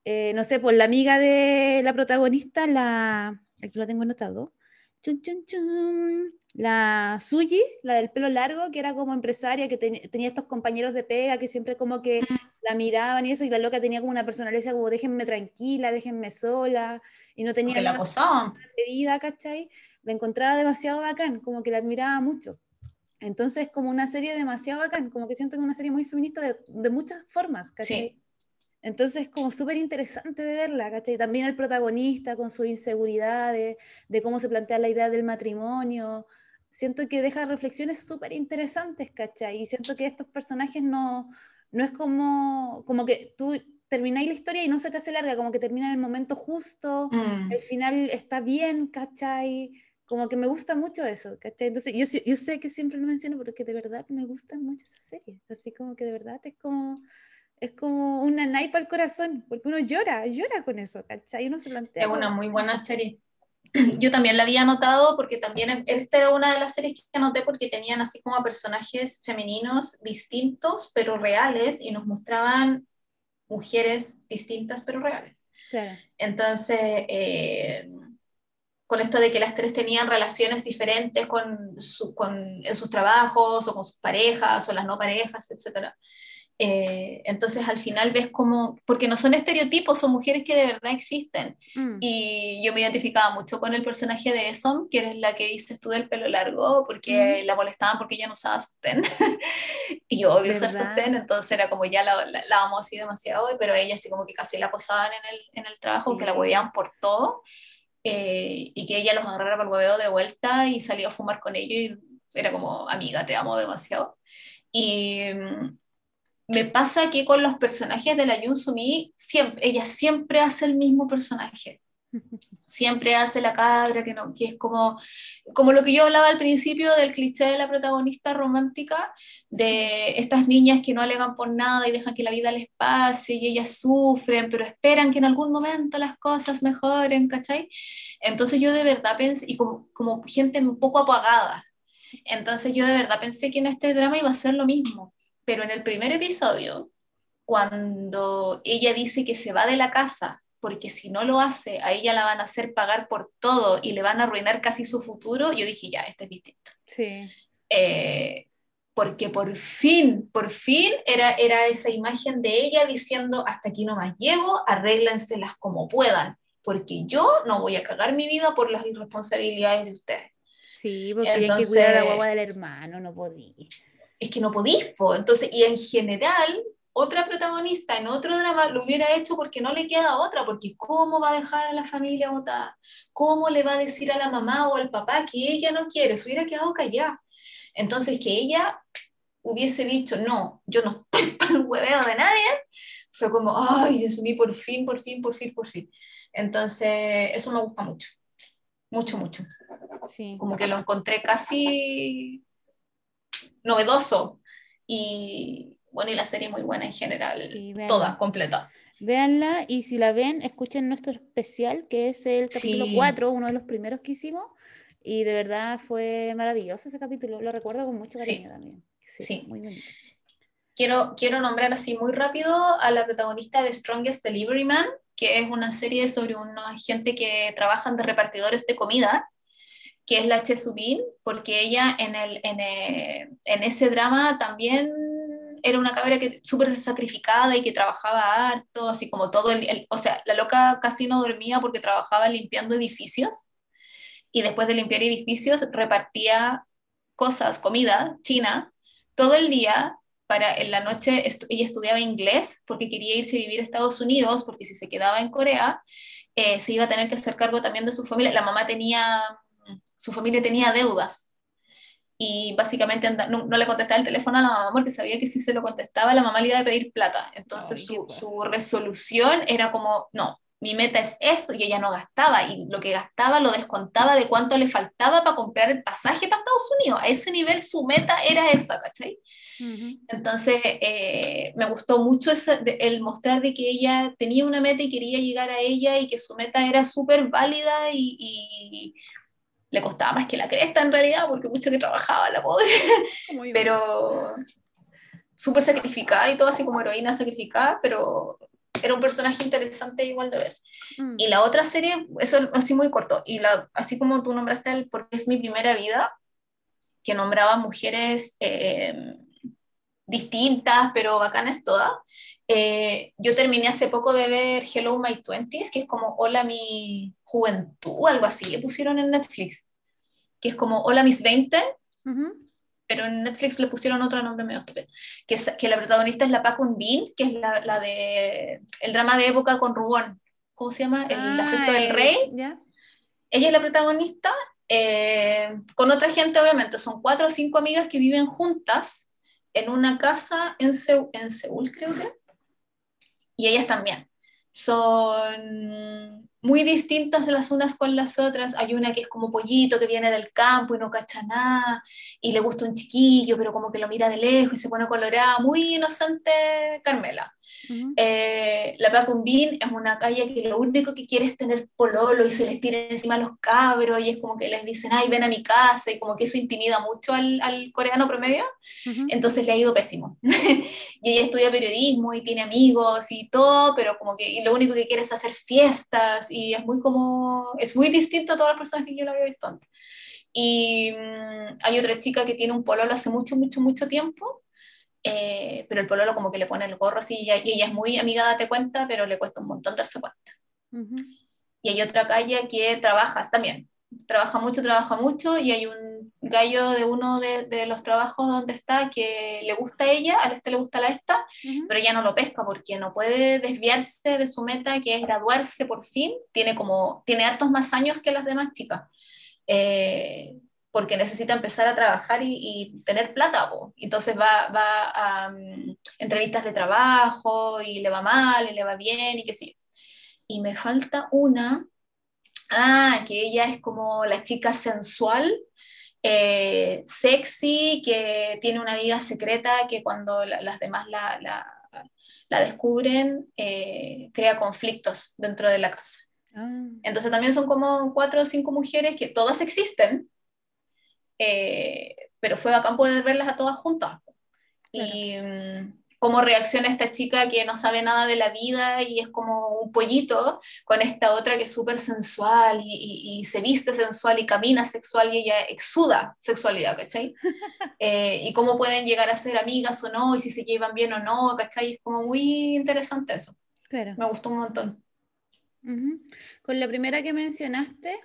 A: Eh, no sé, pues la amiga de la protagonista, la, aquí lo tengo anotado, chun, chun, chun, la Suji, la del pelo largo, que era como empresaria, que ten- tenía estos compañeros de pega que siempre como que la miraban y eso, y la loca tenía como una personalidad como déjenme tranquila, déjenme sola, y no tenía
B: Que la
A: vida, ¿cachai? La encontraba demasiado bacán, como que la admiraba mucho. Entonces, como una serie demasiado bacán, como que siento que es una serie muy feminista de, de muchas formas, ¿cachai?
B: Sí.
A: Entonces, como súper interesante de verla, ¿cachai? También el protagonista con sus inseguridades, de cómo se plantea la idea del matrimonio. Siento que deja reflexiones súper interesantes, ¿cachai? Y siento que estos personajes no, no es como, como que tú termináis la historia y no se te hace larga, como que termina en el momento justo,
B: Mm.
A: el final está bien, ¿cachai? Como que me gusta mucho eso, ¿cachai? Entonces, yo, yo sé que siempre lo menciono porque de verdad me gusta mucho esa serie. Así como que de verdad es como, es como una naipa al corazón, porque uno llora, llora con eso, ¿cachai? Uno se plantea.
B: Es una muy buena serie. <clears throat> Yo también la había anotado porque también esta era una de las series que anoté porque tenían así como personajes femeninos distintos pero reales y nos mostraban mujeres distintas pero reales.
A: Claro.
B: Entonces, eh, con esto de que las tres tenían relaciones diferentes con, su- con, en sus trabajos o con sus parejas o las no parejas, etc. entonces, al final ves como, porque no son estereotipos, son mujeres que de verdad existen.
A: Mm,
B: Y yo me identificaba mucho con el personaje de Esom, que eres la que dices tú del pelo largo, porque la molestaban porque ella no usaba sostén. <laughs> y yo odio usar sostén, entonces era como ya la, la, la amo así demasiado, pero ella así como que casi la acosaban en el, en el trabajo, que la
A: Sí.
B: hueveaban por todo, eh, y que ella los agarrara para el hueveo de vuelta y salía a fumar con ellos, y era como, amiga, te amo demasiado. Y mm, me pasa que con los personajes de la Yun Sumi, siempre, ella siempre hace el mismo personaje siempre hace la cabra, que, no, que es como, como lo que yo hablaba al principio del cliché de la protagonista romántica, de estas niñas que no alegan por nada y dejan que la vida les pase y ellas sufren, pero esperan que en algún momento las cosas mejoren, ¿cachai? Entonces yo de verdad pensé, y como, como gente un poco apagada, entonces yo de verdad pensé que en este drama iba a ser lo mismo, pero en el primer episodio, cuando ella dice que se va de la casa, porque si no lo hace, a ella la van a hacer pagar por todo y le van a arruinar casi su futuro, yo dije, ya, este es distinto.
A: Sí.
B: Eh, porque por fin, por fin era, era esa imagen de ella diciendo, hasta aquí no más llego, arréglenselas como puedan, porque yo no voy a cagar mi vida por las irresponsabilidades de ustedes.
A: Sí, porque hay que cuidar a la
B: Entonces-
A: guagua del hermano, no podía.
B: Es que no podís, po. entonces, y en general, otra protagonista en otro drama lo hubiera hecho porque no le queda otra, porque ¿cómo va a dejar a la familia votada? ¿Cómo le va a decir a la mamá o al papá que ella no quiere? Se hubiera quedado callada. Entonces, que ella hubiese dicho, no, yo no estoy <laughs> para el hueveo de nadie, fue como, ay, Dios mío, por fin, por fin, por fin, por fin. Entonces, eso me gusta mucho, mucho, mucho.
A: Sí.
B: Como que lo encontré casi novedoso. Y bueno, y la serie muy buena en general,
A: Sí,
B: toda, completa.
A: Véanla y si la ven, escuchen nuestro especial, que es el capítulo
B: Sí.
A: 4, uno de los primeros que hicimos. Y de verdad fue maravilloso ese capítulo, lo recuerdo con mucho
B: Sí.
A: cariño también. Sí,
B: Sí.
A: muy bonito.
B: Quiero, quiero nombrar así muy rápido a la protagonista de Strongest Delivery Man, que es una serie sobre una gente que trabajan de repartidores de comida, que es la Che Subin, porque ella en, el, en, eh, en ese drama también era una cabra que súper sacrificada y que trabajaba harto, así como todo el, el- o sea, la loca casi no dormía porque trabajaba limpiando edificios y después de limpiar edificios repartía cosas, comida china, todo el día para en la noche ella estudiaba inglés porque quería irse a vivir a Estados Unidos, porque si se quedaba en Corea, eh, se iba a tener que hacer cargo también de su familia. La mamá tenía, su familia tenía deudas. Y básicamente anda- no, no le contestaba el teléfono a la mamá porque sabía que si se lo contestaba, la mamá le iba a pedir plata. Entonces
A: Ay,
B: su, resolución era como, no, mi meta es esto, y ella no gastaba, y lo que gastaba lo descontaba de cuánto le faltaba para comprar el pasaje para Estados Unidos. A ese nivel su meta era esa, ¿cachai? Entonces, eh, me gustó mucho ese- de- el mostrar de que ella tenía una meta y quería llegar a ella y que su meta era súper válida y, y le costaba más que la cresta en realidad, porque mucho que trabajaba la pobre, <laughs> pero súper sacrificada y todo así como heroína sacrificada, pero era un personaje interesante igual de ver.
A: Mm.
B: Y la otra serie, eso así muy corto, y la, así como tú nombraste el Porque es mi primera vida, que nombraba mujeres eh, distintas, pero bacanas todas, eh, yo terminé hace poco de ver Hello My Twenties, que es como Hola mi juventud, algo así, le pusieron en Netflix, que es como Hola mis 20,
A: Ujú.
B: pero en Netflix le pusieron otro nombre medio estúpido, que, es, que la protagonista es la Paco Bean, que es la, la de el drama de época con Rubón, ¿cómo se llama? El
A: Ah,
B: afecto del rey. Ella es la protagonista, eh, con otra gente obviamente, son cuatro o cinco amigas que viven juntas en una casa en, en Seúl, creo que, y ellas también. Son muy distintas las unas con las otras. Hay una que es como pollito que viene del campo y no cacha nada, y le gusta un chiquillo, pero como que lo mira de lejos y se pone colorada, muy inocente Carmela.
A: Ujú.
B: Eh, la Pacumbín es una calle que lo único que quiere es tener pololo y se les tira encima a los cabros y es como que les dicen, ay, ven a mi casa y como que eso intimida mucho al, al coreano promedio,
A: Ujú.
B: entonces le ha ido pésimo. <laughs> y ella estudia periodismo y tiene amigos y todo, pero como que y lo único que quiere es hacer fiestas y es muy como, es muy distinto a todas las personas que yo la había visto antes. Y mm, hay otra chica que tiene un pololo hace mucho, mucho, mucho tiempo eh, pero el pololo como que le pone el gorro así y ella, y ella es muy amiga, date cuenta, pero le cuesta un montón darse cuenta. Y hay otra calle que trabaja también, trabaja mucho, trabaja mucho, y hay un gallo de uno de, de los trabajos donde está que le gusta a ella, al este le gusta a la esta,
A: Ujú.
B: pero ella no lo pesca porque no puede desviarse de su meta, que es graduarse por fin, tiene como, tiene hartos más años que las demás chicas. Eh, porque necesita empezar a trabajar y, y tener plata, po. entonces va, va a mm, entrevistas de trabajo y le va mal y le va bien y qué sé yo. Y me falta una, ah, que ella es como la chica sensual, eh, sexy, que tiene una vida secreta que cuando la- las demás la, la- la descubren, eh, crea conflictos dentro de la casa.
A: Ah.
B: Entonces también son como cuatro o cinco mujeres que todas existen, eh, pero fue bacán poder verlas a todas juntas. Y mm, cómo reacciona esta chica que no sabe nada de la vida y es como un pollito con esta otra que es súper sensual y, y- y se viste sensual y camina sexual y ella exuda sexualidad, ¿cachai? <laughs> Eh, y cómo pueden llegar a ser amigas o no y si se llevan bien o no, ¿cachai? Es como muy interesante eso.
A: Claro.
B: Me gustó un montón.
A: Ujú. Con la primera que mencionaste,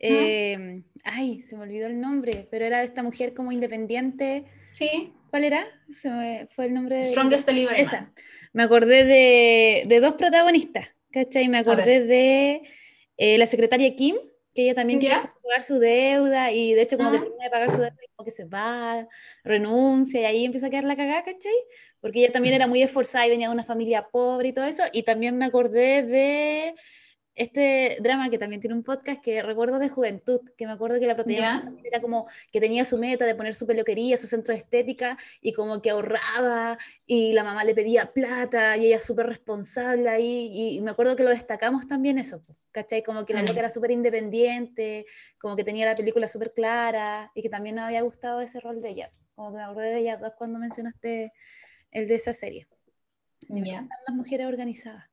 A: eh, ay, se me olvidó el nombre, pero era de esta mujer como independiente.
B: Sí,
A: ¿Cuál era? Se me fue el nombre de...
B: Strongest Delivery
A: Esa.
B: Man.
A: Me acordé de, de dos protagonistas, ¿cachai? Me acordé de eh, la secretaria Kim, que ella también quiere pagar su deuda y de hecho como que
B: Ah.
A: de pagar su deuda y como que se va, renuncia y ahí empieza a quedar la cagada, ¿cachai? Porque ella también era muy esforzada y venía de una familia pobre y todo eso. Y también me acordé de este drama que también tiene un podcast que recuerdo de juventud, que me acuerdo que la protagonista
B: ¿Ya?
A: era como que tenía su meta de poner su peluquería, su centro de estética y como que ahorraba y la mamá le pedía plata y ella súper responsable ahí y, y me acuerdo que lo destacamos también eso, ¿cachai? Como que la
B: Mm.
A: loca era súper independiente, como que tenía la película súper clara y que también me había gustado ese rol de ella, como que me acordé de ella dos cuando mencionaste el de esa serie. Sí, me las mujeres organizadas.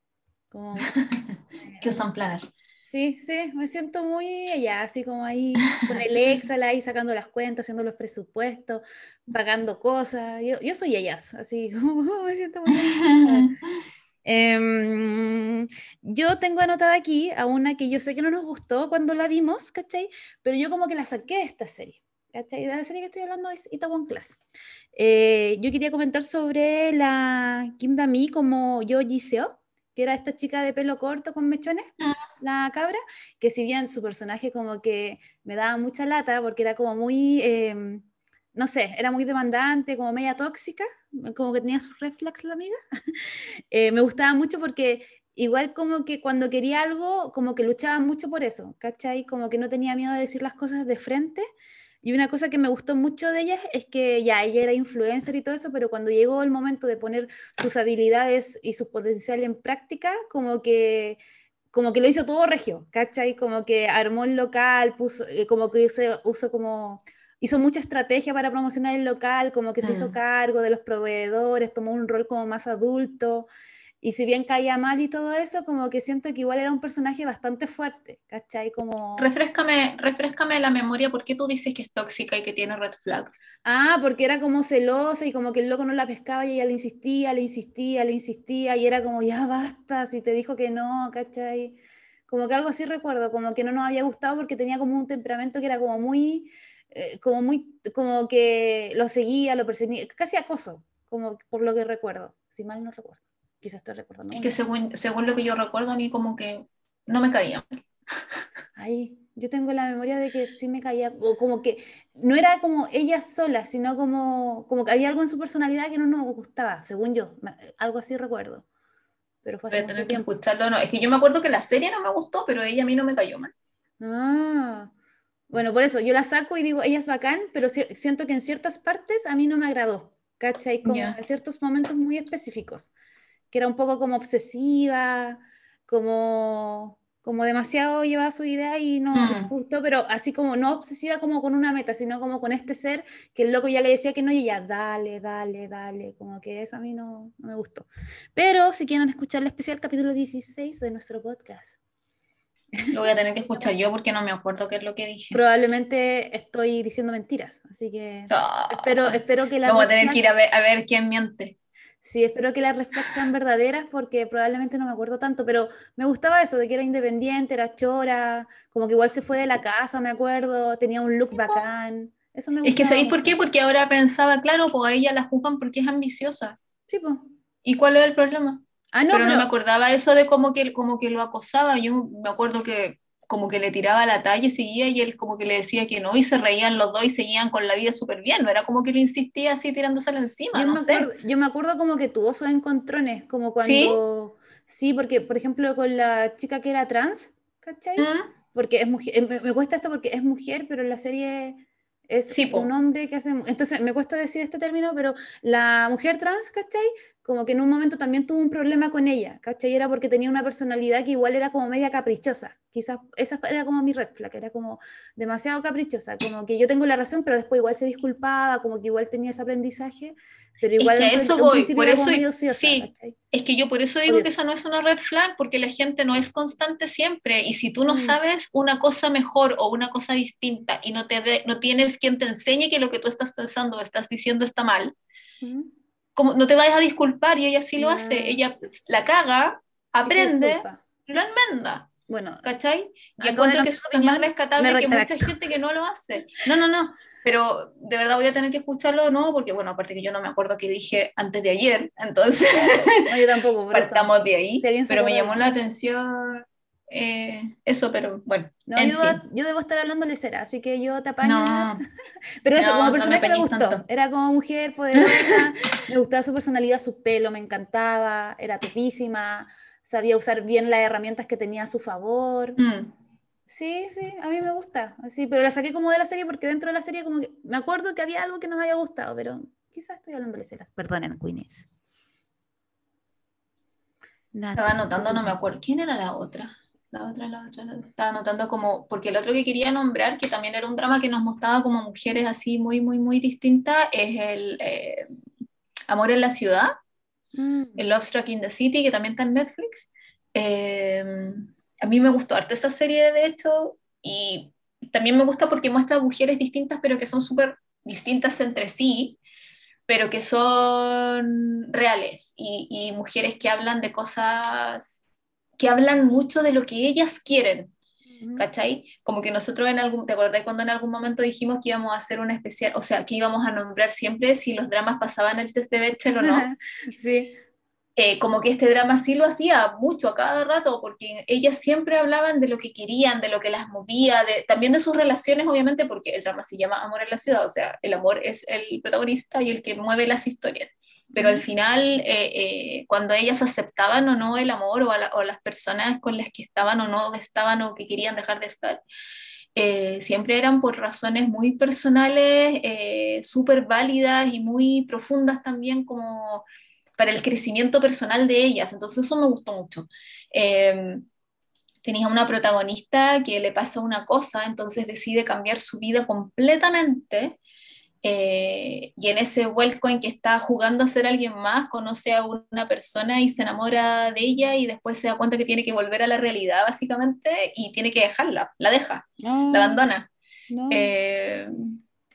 A: Como, <laughs>
B: Que usan planner.
A: sí, sí, me siento muy allá, así como ahí con el <laughs> Excel ahí sacando las cuentas, haciendo los presupuestos, pagando cosas. Yo, yo soy ellas, así <laughs> como me siento muy. <laughs> Em, yo tengo anotada aquí a una que yo sé que no nos gustó cuando la vimos, ¿cachai? Pero yo como que la saqué de esta serie, ¿cachai? De la serie que estoy hablando es Itaewon Class. Eh, yo quería comentar sobre la Kim Da-mi como Yo Ji-seo, que era esta chica de pelo corto con mechones,
B: Ah.
A: la cabra, que si bien su personaje como que me daba mucha lata porque era como muy, em, no sé, era muy demandante, como media tóxica, como que tenía sus reflex la amiga, <laughs> eh, me gustaba mucho porque igual como que cuando quería algo, como que luchaba mucho por eso, ¿cachai? Como que no tenía miedo de decir las cosas de frente. Y una cosa que me gustó mucho de ella es que ya ella era influencer y todo eso, pero cuando llegó el momento de poner sus habilidades y su potencial en práctica, como que como que lo hizo todo regio, ¿cachai? Como que armó el local, puso, eh, como que hizo, uso como, hizo mucha estrategia para promocionar el local, como que se hizo cargo de los proveedores, tomó un rol como más adulto. Y si bien caía mal y todo eso, como que siento que igual era un personaje bastante fuerte, ¿cachai? Como...
B: Refrescame, refrescame la memoria, ¿por qué tú dices que es tóxica y que tiene red flags?
A: Ah, porque era como celosa y como que el loco no la pescaba y ella le insistía, le insistía, le insistía y era como, ya basta, si te dijo que no, ¿cachai? Como que algo así recuerdo, como que no nos había gustado porque tenía como un temperamento que era como muy, eh, como muy, como que lo seguía, lo perseguía, casi acoso, como por lo que recuerdo, si mal no recuerdo. Quizás estoy recordando.
B: Es que según, según lo que yo recuerdo, a mí como que no me caía.
A: Ahí, yo tengo la memoria de que sí me caía, o como que no era como ella sola, sino como, como que había algo en su personalidad que no nos gustaba, según yo, algo así recuerdo. Pero fue hace mucho
B: tener que
A: tiempo.
B: escucharlo. No, es que yo me acuerdo que la serie no me gustó, pero ella a mí no me cayó mal.
A: Ah, bueno, por eso yo la saco y digo, ella es bacán, pero si- siento que en ciertas partes a mí no me agradó, ¿cachai? Como
B: Ya.
A: en ciertos momentos muy específicos, que era un poco como obsesiva, como, como demasiado llevaba su idea y no
B: Mm.
A: gustó, pero así como no obsesiva como con una meta, sino como con este ser que el loco ya le decía que no y ella, dale, dale, dale, como que eso a mí no, no me gustó. Pero si quieren escuchar el especial capítulo 16 de nuestro podcast.
B: Lo voy a tener que <laughs> escuchar yo porque no me acuerdo qué es lo que dije.
A: probablemente estoy diciendo mentiras, así que
B: Ah,
A: espero, espero que la
B: Vamos a tener que ir a ver, a ver quién miente.
A: Sí, espero que las red flags sean verdaderas porque probablemente no me acuerdo tanto, pero me gustaba eso de que era independiente, era chora, como que igual se fue de la casa, me acuerdo, tenía un look bacán. Eso me
B: Es que ¿sabéis por qué? Porque ahora pensaba, claro, pues a ella la juzgan porque es ambiciosa.
A: Sí, po.
B: ¿Y cuál es el problema?
A: Ah, no,
B: pero no me acordaba eso de como que, como que lo acosaba. Yo me acuerdo que como que le tiraba la talla y seguía y él como que le decía que no y se reían los dos y seguían con la vida súper bien. No era como que le insistía así tirándosela encima,
A: yo,
B: no
A: me
B: sé.
A: acuerdo, yo me acuerdo como que tuvo sus encontrones, como cuando... ¿Sí? porque por ejemplo con la chica que era trans, ¿cachai?
B: ¿Mm?
A: porque es mujer, eh, me, me cuesta esto porque es mujer, pero en la serie es
B: Sí,
A: un hombre que hace, entonces me cuesta decir este término, pero la mujer trans, ¿cachai? Como que en un momento también tuvo un problema con ella, ¿cachai? Era porque tenía una personalidad que igual era como media caprichosa, quizás esa era como mi red flag, era como demasiado caprichosa, como que yo tengo la razón, pero después igual se disculpaba, como que igual tenía ese aprendizaje, pero
B: Es
A: igual
B: que a eso voy, por eso
A: ociosa,
B: sí.
A: ¿cachai?
B: Es que yo por eso digo
A: Obvio.
B: que esa no es una red flag, porque la gente no es constante siempre. Y si tú no
A: Mm.
B: sabes una cosa mejor o una cosa distinta y no, te ve- no tienes quien te enseñe que lo que tú estás pensando o estás diciendo está mal,
A: Ujú.
B: Como no te vayas a disculpar y ella sí lo hace. Ella la caga, aprende, lo enmenda.
A: Bueno,
B: ¿Cachai? Y encuentro que es más rescatable que mucha gente que no lo hace. No, no, no. Pero de verdad voy a tener que escucharlo, ¿no? Porque, bueno, aparte que yo no me acuerdo qué dije antes de ayer, <laughs> entonces
A: no, yo tampoco,
B: partamos de ahí. Pero me llamó la atención eh, eso, pero bueno.
A: No, yo, debo estar hablando de cera, así que yo te apaño.
B: No, <laughs>
A: Pero eso,
B: no,
A: como
B: me
A: personaje me, gustó.
B: tanto.
A: Era como mujer poderosa, me gustaba su personalidad, su pelo, me encantaba, era topísima, sabía usar bien las herramientas que tenía a su favor.
B: Mm.
A: Sí, sí, a mí me gusta. Así, pero la saqué como de la serie porque dentro de la serie como que me acuerdo que había algo que no me había gustado, pero quizás estoy hablando de ceras. Perdonen, Queenies.
B: Estaba anotando, no me acuerdo. ¿Quién era la otra? La otra, la otra, la otra. Estaba anotando como, porque el otro que quería nombrar, que también era un drama que nos mostraba como mujeres así muy, muy, muy distintas, es el eh, Amor en la Ciudad,
A: Mm.
B: el Love Struck in the City, que también está en Netflix. Eh, a mí me gustó harto esa serie, de hecho, y también me gusta porque muestra mujeres distintas, pero que son súper distintas entre sí, pero que son reales, y, y mujeres que hablan de cosas, que hablan mucho de lo que ellas quieren. ¿cachai? Como que nosotros en algún, ¿te acordás cuando en algún momento dijimos que íbamos a hacer una especial, o sea, que íbamos a nombrar siempre si los dramas pasaban el test de Bechdel o no? <laughs>
A: sí.
B: eh, como que este drama sí lo hacía mucho a cada rato, porque ellas siempre hablaban de lo que querían, de lo que las movía, de, también de sus relaciones, obviamente, porque el drama se llama Amor en la Ciudad, o sea, el amor es el protagonista y el que mueve las historias. Pero al final, eh, eh, cuando ellas aceptaban o no el amor o, a la- o las personas con las que estaban o no estaban o que querían dejar de estar, eh, siempre eran por razones muy personales, eh, súper válidas y muy profundas también como para el crecimiento personal de ellas. Entonces eso me gustó mucho. Eh, tenía una protagonista que le pasa una cosa, entonces decide cambiar su vida completamente eh, y en ese vuelco en que está jugando a ser alguien más, conoce a una persona y se enamora de ella y después se da cuenta que tiene que volver a la realidad básicamente y tiene que dejarla, la deja,
A: No,
B: la abandona.
A: no.
B: Eh,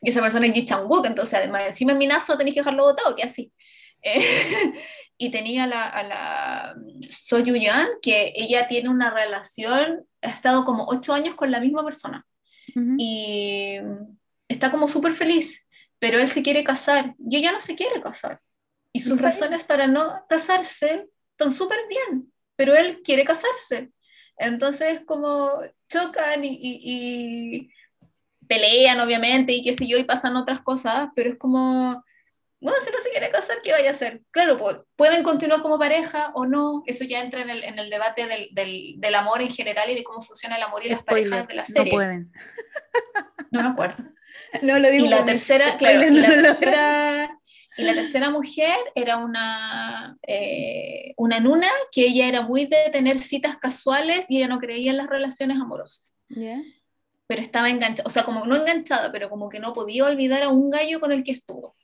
B: y esa persona es Ji Chang-wook, entonces además encima en Minazo tenéis que dejarlo botado, que así. <laughs> Eh, y tenía a la, a la So Yu-yeon, que ella tiene una relación, ha estado como ocho años con la misma persona y está como súper feliz, pero él se quiere casar y ella no se quiere casar. Y sus
A: bien.
B: razones para no casarse están súper bien, pero él quiere casarse. Entonces como chocan y, y- y pelean obviamente y qué sé yo y pasan otras cosas, pero es como, bueno, si no se quiere casar, ¿qué vaya a hacer? Claro, pues, pueden continuar como pareja o no, eso ya entra en el, en el debate del, del, del amor en general y de cómo funciona el amor y las
A: Spoiler,
B: parejas de la
A: no
B: serie.
A: pueden.
B: No me acuerdo. <laughs>
A: No lo digo
B: Y la tercera, claro, y la tercera, y la tercera mujer era una, eh, una nuna que ella era muy de tener citas casuales y ella no creía en las relaciones amorosas.
A: ¿Ya?
B: Pero estaba enganchada, o sea, como no enganchada, pero como que no podía olvidar a un gallo con el que estuvo.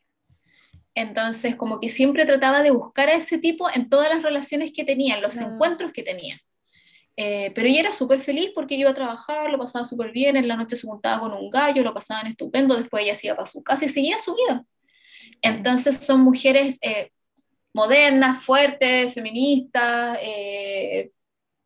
B: Entonces, como que siempre trataba de buscar a ese tipo en todas las relaciones que tenía, en los
A: Ah.
B: encuentros que tenía. Eh, pero ella era súper feliz porque iba a trabajar, lo pasaba súper bien, en la noche se juntaba con un gallo, lo pasaban estupendo, después ella se iba para su casa y seguía su vida. Entonces son mujeres eh, modernas, fuertes, feministas, eh,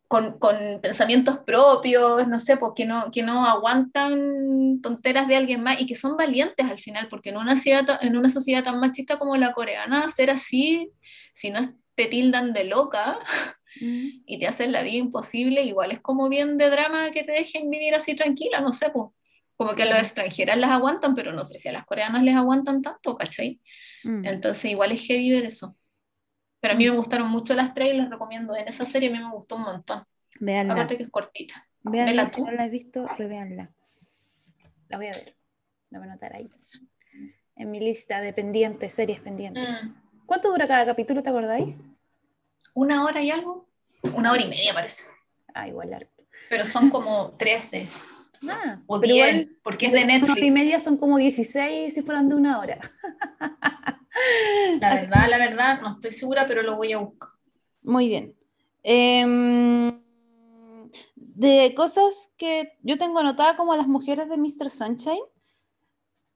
B: con, con pensamientos propios, no sé, pues que no, que no aguantan tonteras de alguien más y que son valientes al final, porque en una, sociedad, ta- en una sociedad tan machista como la coreana, ser así, si no te tildan de loca <laughs>
A: Mm.
B: y te hacen la vida imposible, igual es como bien de drama que te dejen vivir así tranquila, no sé, pues. Como que a las extranjeras las aguantan, pero no sé si a las coreanas les aguantan tanto, ¿cachai?
A: Mm.
B: Entonces igual es heavy ver eso. Pero a mí me gustaron mucho las tres y las recomiendo. En esa serie a mí me gustó un montón.
A: Veanla.
B: Aparte que es cortita.
A: Veanla, si no la he visto, revéanla. La voy a ver. La voy a anotar ahí. En mi lista de pendientes, series pendientes.
B: Mm.
A: ¿Cuánto dura cada capítulo, te acordáis?
B: ¿Una hora y algo? Una hora y media parece.
A: Ah, igual harto.
B: Pero son como 13
A: Ah,
B: o
A: pero
B: 10,
A: igual
B: porque es de
A: una hora y
B: Netflix.
A: media son como 16 si fueran de una hora.
B: La <laughs> verdad, la verdad, no estoy segura, pero lo voy a buscar.
A: Muy bien. Em, de cosas que yo tengo anotada como las mujeres de Mr. Sunshine,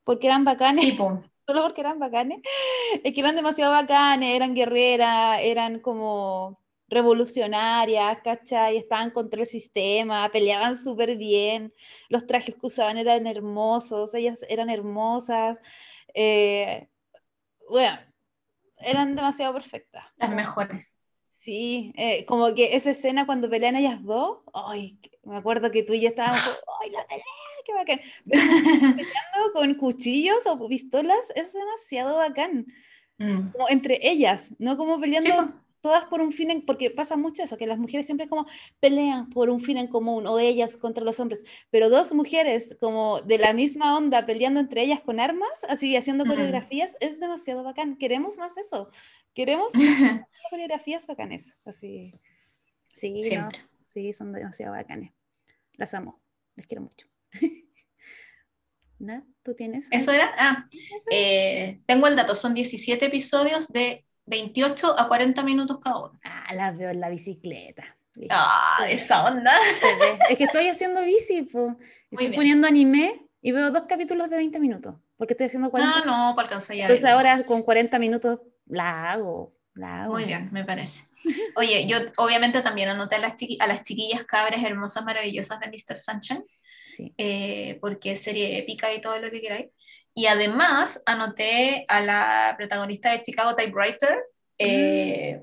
A: porque eran bacanes,
B: Sí, po.
A: Solo porque eran bacanes, <laughs> es que eran demasiado bacanes, eran guerreras, eran como revolucionarias, ¿cachai? Estaban contra el sistema, peleaban súper bien, los trajes que usaban eran hermosos, ellas eran hermosas, eh, bueno, eran demasiado perfectas.
B: Las mejores.
A: Sí, eh, como que esa escena cuando pelean ellas dos, ay, me acuerdo que tú y yo estábamos, <laughs> ay, la pelea, qué bacán. Peleando con cuchillos o pistolas es demasiado bacán,
B: Mm.
A: como entre ellas, no como peleando
B: Sí,
A: todas por un fin, en- porque pasa mucho eso, que las mujeres siempre como pelean por un fin en común, o ellas contra los hombres, pero dos mujeres como de la misma onda peleando entre ellas con armas, así haciendo
B: Mm.
A: coreografías, es demasiado bacán. Queremos más eso, queremos más <laughs> coreografías bacanes, así. Sí, no, sí, son demasiado bacanes. Las amo, les quiero mucho. <laughs> ¿No? ¿Tú tienes?
B: ¿Eso era? Ah, eh, tengo el dato, son 17 episodios de 28 a 40 minutos cada uno.
A: Ah, las veo en la bicicleta.
B: Ah, esa onda.
A: Es que estoy haciendo bici, po. Estoy poniendo anime y veo dos capítulos de 20 minutos, porque estoy haciendo 40.
B: Ah, no, para alcanzar ya.
A: Entonces ahora con 40 minutos la hago, la hago.
B: Muy bien, me parece. Oye, yo obviamente también anoté a las, chiqui- a las chiquillas cabras hermosas, maravillosas de Mr. Sunshine,
A: Sí.
B: eh, porque es serie épica y todo lo que queráis. Y además anoté a la protagonista de Chicago Typewriter, eh,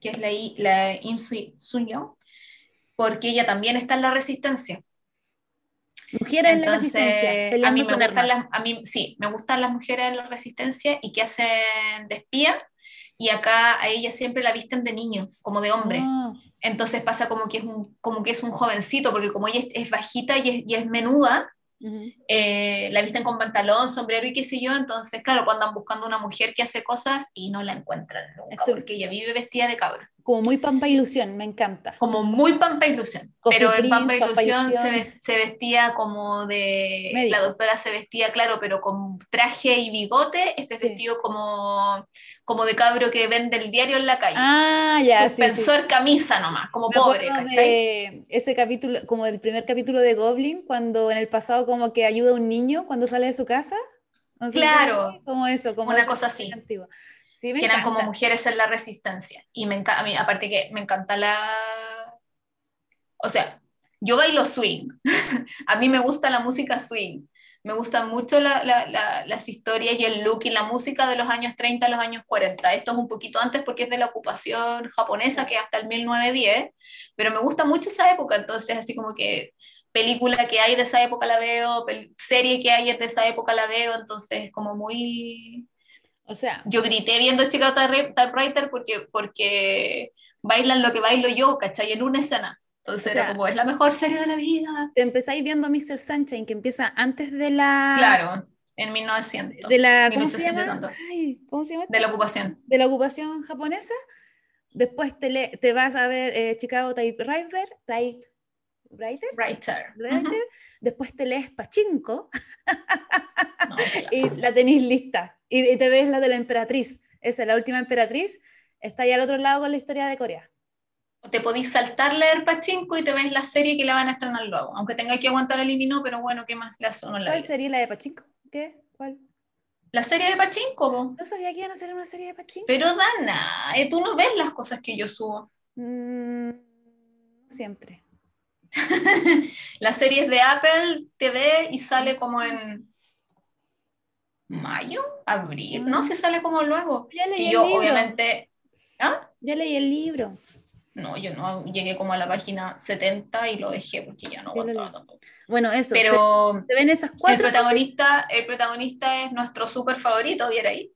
B: que es la, la Im Soo-young, porque ella también está en la resistencia.
A: Mujeres en la
B: Entonces,
A: resistencia,
B: a mí me gustan las, a mí sí, me gustan las mujeres en la resistencia y que hacen de espía y acá a ella siempre la visten de niño, como de hombre.
A: Ah,
B: Entonces pasa como que es un, como que es un jovencito, porque como ella es, es bajita y es, y es menuda, eh, la visten con pantalón, sombrero y qué sé yo, entonces claro, cuando andan buscando una mujer que hace cosas y no la encuentran nunca, porque ella vive vestida de cabra.
A: Como muy pampa ilusión, me encanta.
B: como muy Pampa Ilusión.
A: Coffee
B: pero en Pampa
A: Pampa
B: Ilusión se,
A: Ilusión.
B: ve- se vestía como de.
A: Médico.
B: La doctora se vestía, claro, pero con traje y bigote. Este
A: Sí.
B: vestido como, como de cabro que vende el diario en la calle.
A: Ah, ya, sí, sí.
B: Suspensor camisa nomás, como
A: Me
B: pobre,
A: ese capítulo, como del primer capítulo de Goblin, cuando en el pasado como que ayuda a un niño cuando sale de su casa. No sé
B: Claro.
A: así, Como eso, como
B: Una cosa así.
A: antigua. Sí, me
B: que eran como mujeres en la resistencia. Y me encanta, a mí, aparte que me encanta la... O sea, yo bailo swing. <laughs> a mí me gusta la música swing. Me gustan mucho la- la- la- las historias y el look y la música de los años 30 a los años 40. Esto es un poquito antes porque es de la ocupación japonesa, que es hasta el 1910, pero me gusta mucho esa época, entonces así como que película que hay de esa época la veo, serie que hay de esa época la veo, entonces es como muy
A: O sea,
B: yo grité viendo Chicago Type- Typewriter porque, porque bailan lo que bailo yo, ¿cachai? En una escena. Entonces
A: O sea,
B: era como, es la mejor serie de la vida.
A: te empezáis viendo Mr. Sunshine, que empieza antes de la...
B: Claro, en 1900.
A: De la... ¿Cómo se
B: 1800 y
A: llama? Ay, ¿cómo se llama?
B: De la ocupación.
A: de la ocupación japonesa. Después te, le- te vas a ver eh, Chicago Typewriter, Typewriter,
B: Writer.
A: Writer. Después te lees Pachinko
B: No, <laughs>
A: y la tenéis lista. Y, y te ves la de la emperatriz. Esa, la última emperatriz, está ahí al otro lado con la historia de Corea.
B: O te podís saltar leer Pachinko y te ves la serie que la van a estrenar luego. Aunque tenga que aguantar el eliminó, pero bueno, ¿qué más le hace uno la
A: ¿Cuál sería la de Pachinko? ¿Qué? ¿Cuál?
B: La serie de Pachinko.
A: No sabía que iban a hacer una serie de Pachinko.
B: Pero Dana, eh, tú no ves las cosas que yo subo.
A: Mm, siempre. <laughs>
B: La serie es de Apple TV y sale como en mayo, abril, no, si sale como luego.
A: Ya leí
B: Y
A: el
B: yo
A: libro.
B: obviamente, ¿ah?
A: Ya leí el libro.
B: No, yo no llegué como a la página 70 y lo dejé porque ya no aguantaba tampoco.
A: Bueno, eso. se-
B: Pero
A: se, ven esas
B: el
A: cuatro.
B: protagonista, el protagonista es nuestro súper favorito, viera ahí.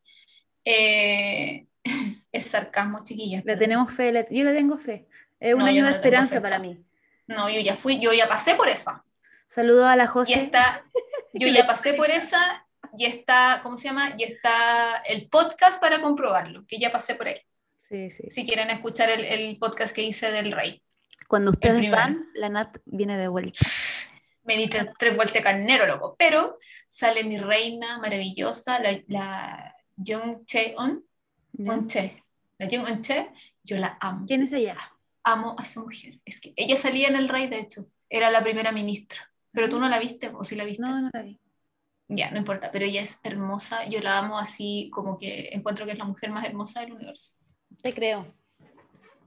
B: Eh, <laughs> es sarcasmo, chiquillas.
A: Le tenemos fe, le- yo le tengo fe. Es un
B: No,
A: año
B: no
A: de esperanza para mí.
B: No, yo ya fui, yo ya pasé por esa.
A: Saludo a la
B: Y
A: José.
B: está, yo ya pasé por <laughs> esa y está, ¿cómo se llama? Y está el podcast para comprobarlo, que ya pasé por ahí.
A: Sí, sí.
B: Si quieren escuchar el, el podcast que hice del rey.
A: Cuando ustedes van, la Nat viene de vuelta.
B: Me di tres, tres vueltas de carnero, loco. Pero sale mi reina maravillosa, la, la Jung Che-on.
A: ¿Ya?
B: Eun-che. La Jung Eun-che, yo la amo.
A: ¿Quién es ella?
B: Amo a esa mujer. Es que ella salía en el rey, de hecho. Era la primera ministra. Pero tú no la viste, o si la viste.
A: No, no la vi.
B: Ya, no importa, pero ella es hermosa, yo la amo así como que encuentro que es la mujer más hermosa del universo.
A: Te creo.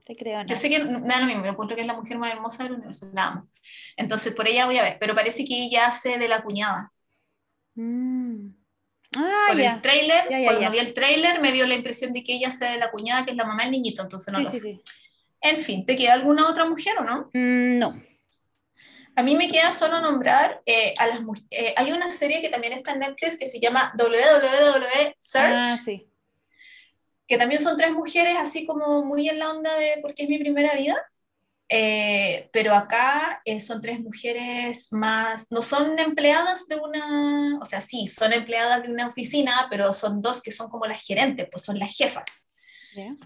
A: Te creo.
B: Yo sé que es lo mismo, yo encuentro que es la mujer más hermosa del universo, la amo. Entonces por ella voy a ver, pero parece que ella hace de la cuñada.
A: Mm. Ah,
B: Por
A: ya.
B: el tráiler,
A: Ya, ya,
B: cuando
A: ya.
B: vi el tráiler me dio la impresión de que ella hace de la cuñada, que es la mamá del niñito, entonces no
A: Sí,
B: lo
A: sí,
B: sé.
A: sí.
B: En fin, ¿te queda alguna otra mujer o no?
A: Mm, no.
B: A mí me queda solo nombrar eh, a las mujeres. hay una serie que también está en Netflix que se llama WWW Search.
A: Ah, sí.
B: que también son tres mujeres así como muy en la onda de porque es mi primera vida, Eh, pero acá eh, son tres mujeres más, no son empleadas de una, o sea, sí, son empleadas de una oficina, pero son dos que son como las gerentes, pues son las jefas.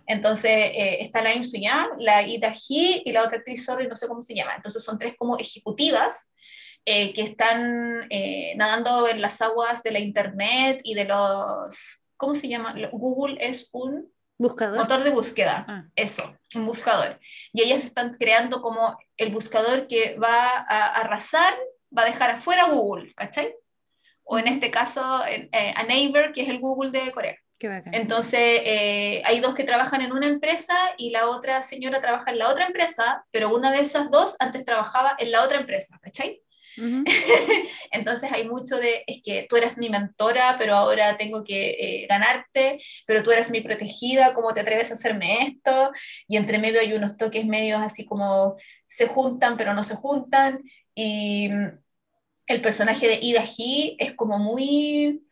B: Entonces eh, está la Im Soo-young, la Ida Hee y la otra actriz, sorry, no sé cómo se llama. Entonces son tres como ejecutivas eh, que están eh, nadando en las aguas de la internet y de los, ¿cómo se llama? Google es un
A: Buscador.
B: motor de búsqueda,
A: Ah.
B: eso, un buscador. Y ellas están creando como el buscador que va a arrasar, va a dejar afuera Google, ¿cachai? O en este caso, en- a Naver, que es el Google de Corea.
A: Qué bacán.
B: Entonces, eh, hay dos que trabajan en una empresa y la otra señora trabaja en la otra empresa, pero una de esas dos antes trabajaba en la otra empresa, ¿cachai? <laughs> Entonces hay mucho de, es que tú eras mi mentora, pero ahora tengo que eh, ganarte, pero tú eres mi protegida, ¿cómo te atreves a hacerme esto? Y entre medio hay unos toques medios así como se juntan, pero no se juntan. Y mm, el personaje de Ida Hee es como muy...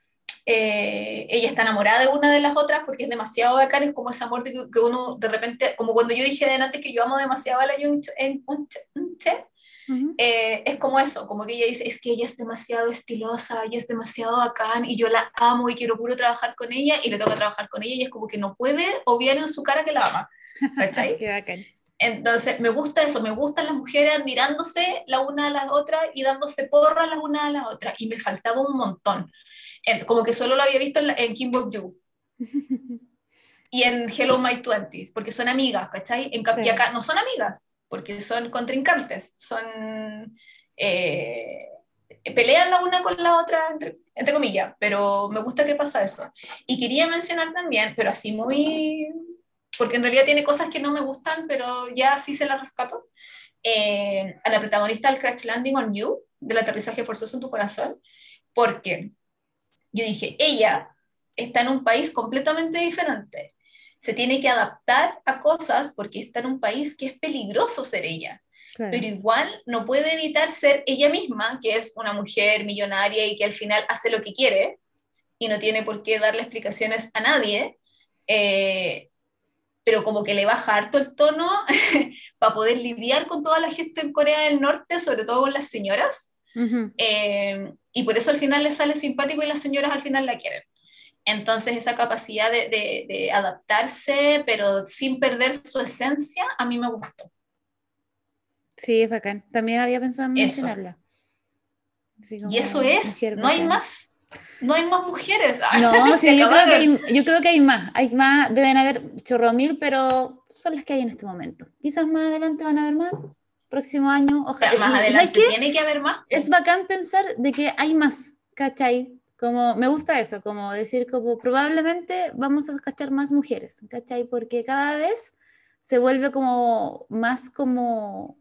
B: eh, ella está enamorada de una de las otras porque es demasiado bacán, es como ese amor de que, uno de repente, como cuando yo dije de antes que yo amo demasiado a la Jung Che- Eun Che,
A: Ujú.
B: eh, es como eso, como que ella dice, es que ella es demasiado estilosa, ella es demasiado bacán y yo la amo y quiero puro trabajar con ella y le toca trabajar con ella y es como que no puede obviar en su cara que la ama. <laughs>
A: Qué bacán.
B: Entonces, me gusta eso, me gustan las mujeres admirándose la una a la otra y dándose porra las una a la otra. Y me faltaba un montón. Como que solo lo había visto en, en Kim Bok-joo <laughs> y en Hello My Twenties, porque son amigas, ¿cachai? En, cam- y
A: Sí.
B: acá no son amigas, porque son contrincantes, son... eh, pelean la una con la otra, entre, entre comillas, pero me gusta que pasa eso. Y quería mencionar también, pero así muy... Porque en realidad tiene cosas que no me gustan, pero ya sí se las rescato. eh, a la protagonista del Crash Landing on You, del aterrizaje forzoso en tu corazón, porque yo dije, ella está en un país completamente diferente. Se tiene que adaptar a cosas porque está en un país que es peligroso ser ella
A: Claro.
B: pero igual no puede evitar ser ella misma, que es una mujer millonaria y que al final hace lo que quiere y no tiene por qué darle explicaciones a nadie, eh, pero como que le baja harto el tono <laughs> para poder lidiar con toda la gente en Corea del Norte, sobre todo con las señoras,
A: Ujú.
B: eh, y por eso al final le sale simpático y las señoras al final la quieren. Entonces esa capacidad de, de- de adaptarse, pero sin perder su esencia, a mí me gustó.
A: Sí, es bacán. También había pensado en
B: Eso.
A: mencionarla. Como
B: Y eso es, no hay más. No hay más mujeres. <laughs>
A: No, sí, yo creo, que hay, yo creo que hay más. Hay más, deben haber chorro mil, pero son las que hay en este momento. Quizás más adelante van a haber más. Próximo año,
B: O sea,
A: ojalá.
B: más
A: y- ¿sabes
B: adelante tiene que haber más.
A: Es bacán pensar de que hay más, ¿cachai? Como, me gusta eso, como decir, como probablemente vamos a cachar más mujeres, ¿cachai? Porque cada vez se vuelve como más como,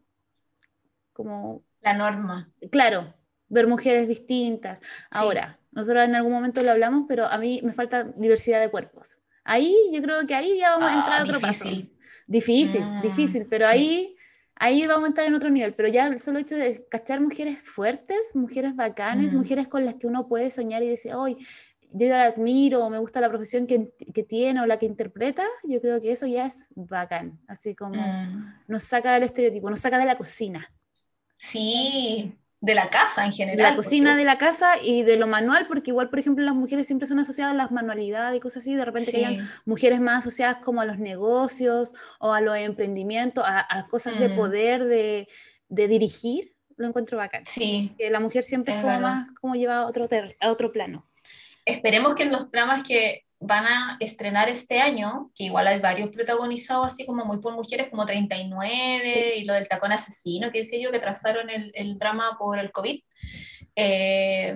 A: como
B: La norma.
A: claro, ver mujeres distintas. Ahora, nosotros en algún momento lo hablamos, pero a mí me falta diversidad de cuerpos. Ahí yo creo que ahí ya vamos a entrar a
B: Ah,
A: otro paso.
B: difícil.
A: Difícil,
B: Mm,
A: difícil, pero
B: sí.
A: ahí, ahí vamos a entrar en otro nivel. Pero ya el solo hecho de cachar mujeres fuertes, mujeres bacanes,
B: Mm.
A: mujeres con las que uno puede soñar y decir, hoy yo la admiro, me gusta la profesión que, que tiene o la que interpreta, yo creo que eso ya es bacán. Así como
B: Mm.
A: nos saca del estereotipo, nos saca de la cocina.
B: Sí, de la casa en general.
A: de la cocina, de la casa y de lo manual, porque igual, por ejemplo, las mujeres siempre son asociadas a las manualidades y cosas así, de repente que
B: Sí.
A: hayan mujeres más asociadas como a los negocios o a los emprendimientos, a, a cosas de
B: Mm.
A: poder, de, de dirigir, lo encuentro bacán.
B: Sí.
A: Que la mujer siempre es,
B: Es
A: como
B: verdad.
A: más como lleva a otro, ter- a otro plano.
B: Esperemos que en los dramas que van a estrenar este año, que igual hay varios protagonizados así como muy por mujeres, como 39 y lo del tacón asesino, que decía yo, que trazaron el, el drama por el COVID, eh,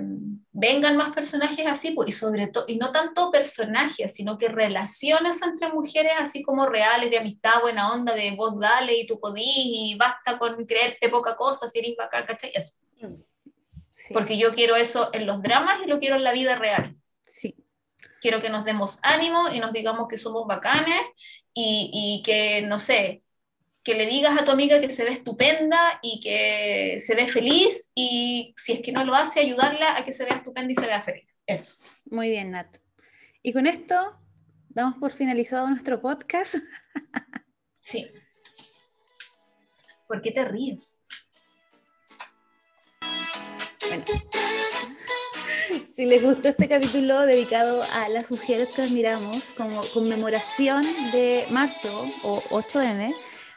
B: vengan más personajes así, pues, y sobre todo, y no tanto personajes, sino que relaciones entre mujeres así como reales, de amistad, buena onda, de vos dale y tú podís, y basta con creerte poca cosa si eres bacán, ¿cachai? Eso.
A: Sí,
B: Porque yo quiero eso en los dramas y lo quiero en la vida real. Quiero que nos demos ánimo y nos digamos que somos bacanes y, y que, no sé, que le digas a tu amiga que se ve estupenda y que se ve feliz y si es que no lo hace, ayudarla a que se vea estupenda y se vea feliz. Eso.
A: Muy bien, Nat. Y con esto damos por finalizado nuestro podcast. <laughs>
B: Sí. ¿Por qué te ríes?
A: Bueno. <laughs> Si les gustó este capítulo dedicado a las mujeres que admiramos como conmemoración de marzo o 8M,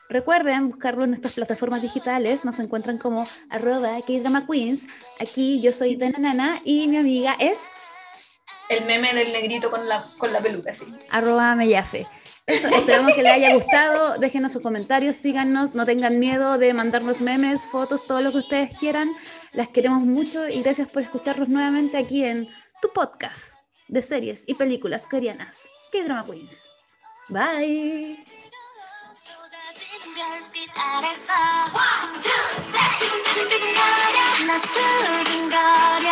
A: recuerden buscarlo en nuestras plataformas digitales. Nos encuentran como arroba K-Drama Queens. Aquí yo soy Dana Nana y mi amiga es
B: El meme del negrito con la, con la peluca, sí.
A: arroba Mellafe. Eso, esperamos que les haya gustado. Déjenos sus comentarios, síganos, no tengan miedo de mandarnos memes, fotos, todo lo que ustedes quieran. Las queremos mucho y gracias por escucharnos nuevamente aquí en tu podcast de series y películas coreanas, K-Drama Queens. Bye.
C: 쏟아지는 별빛 아래서 One, two, step 두근두근두근거려 나 두근거려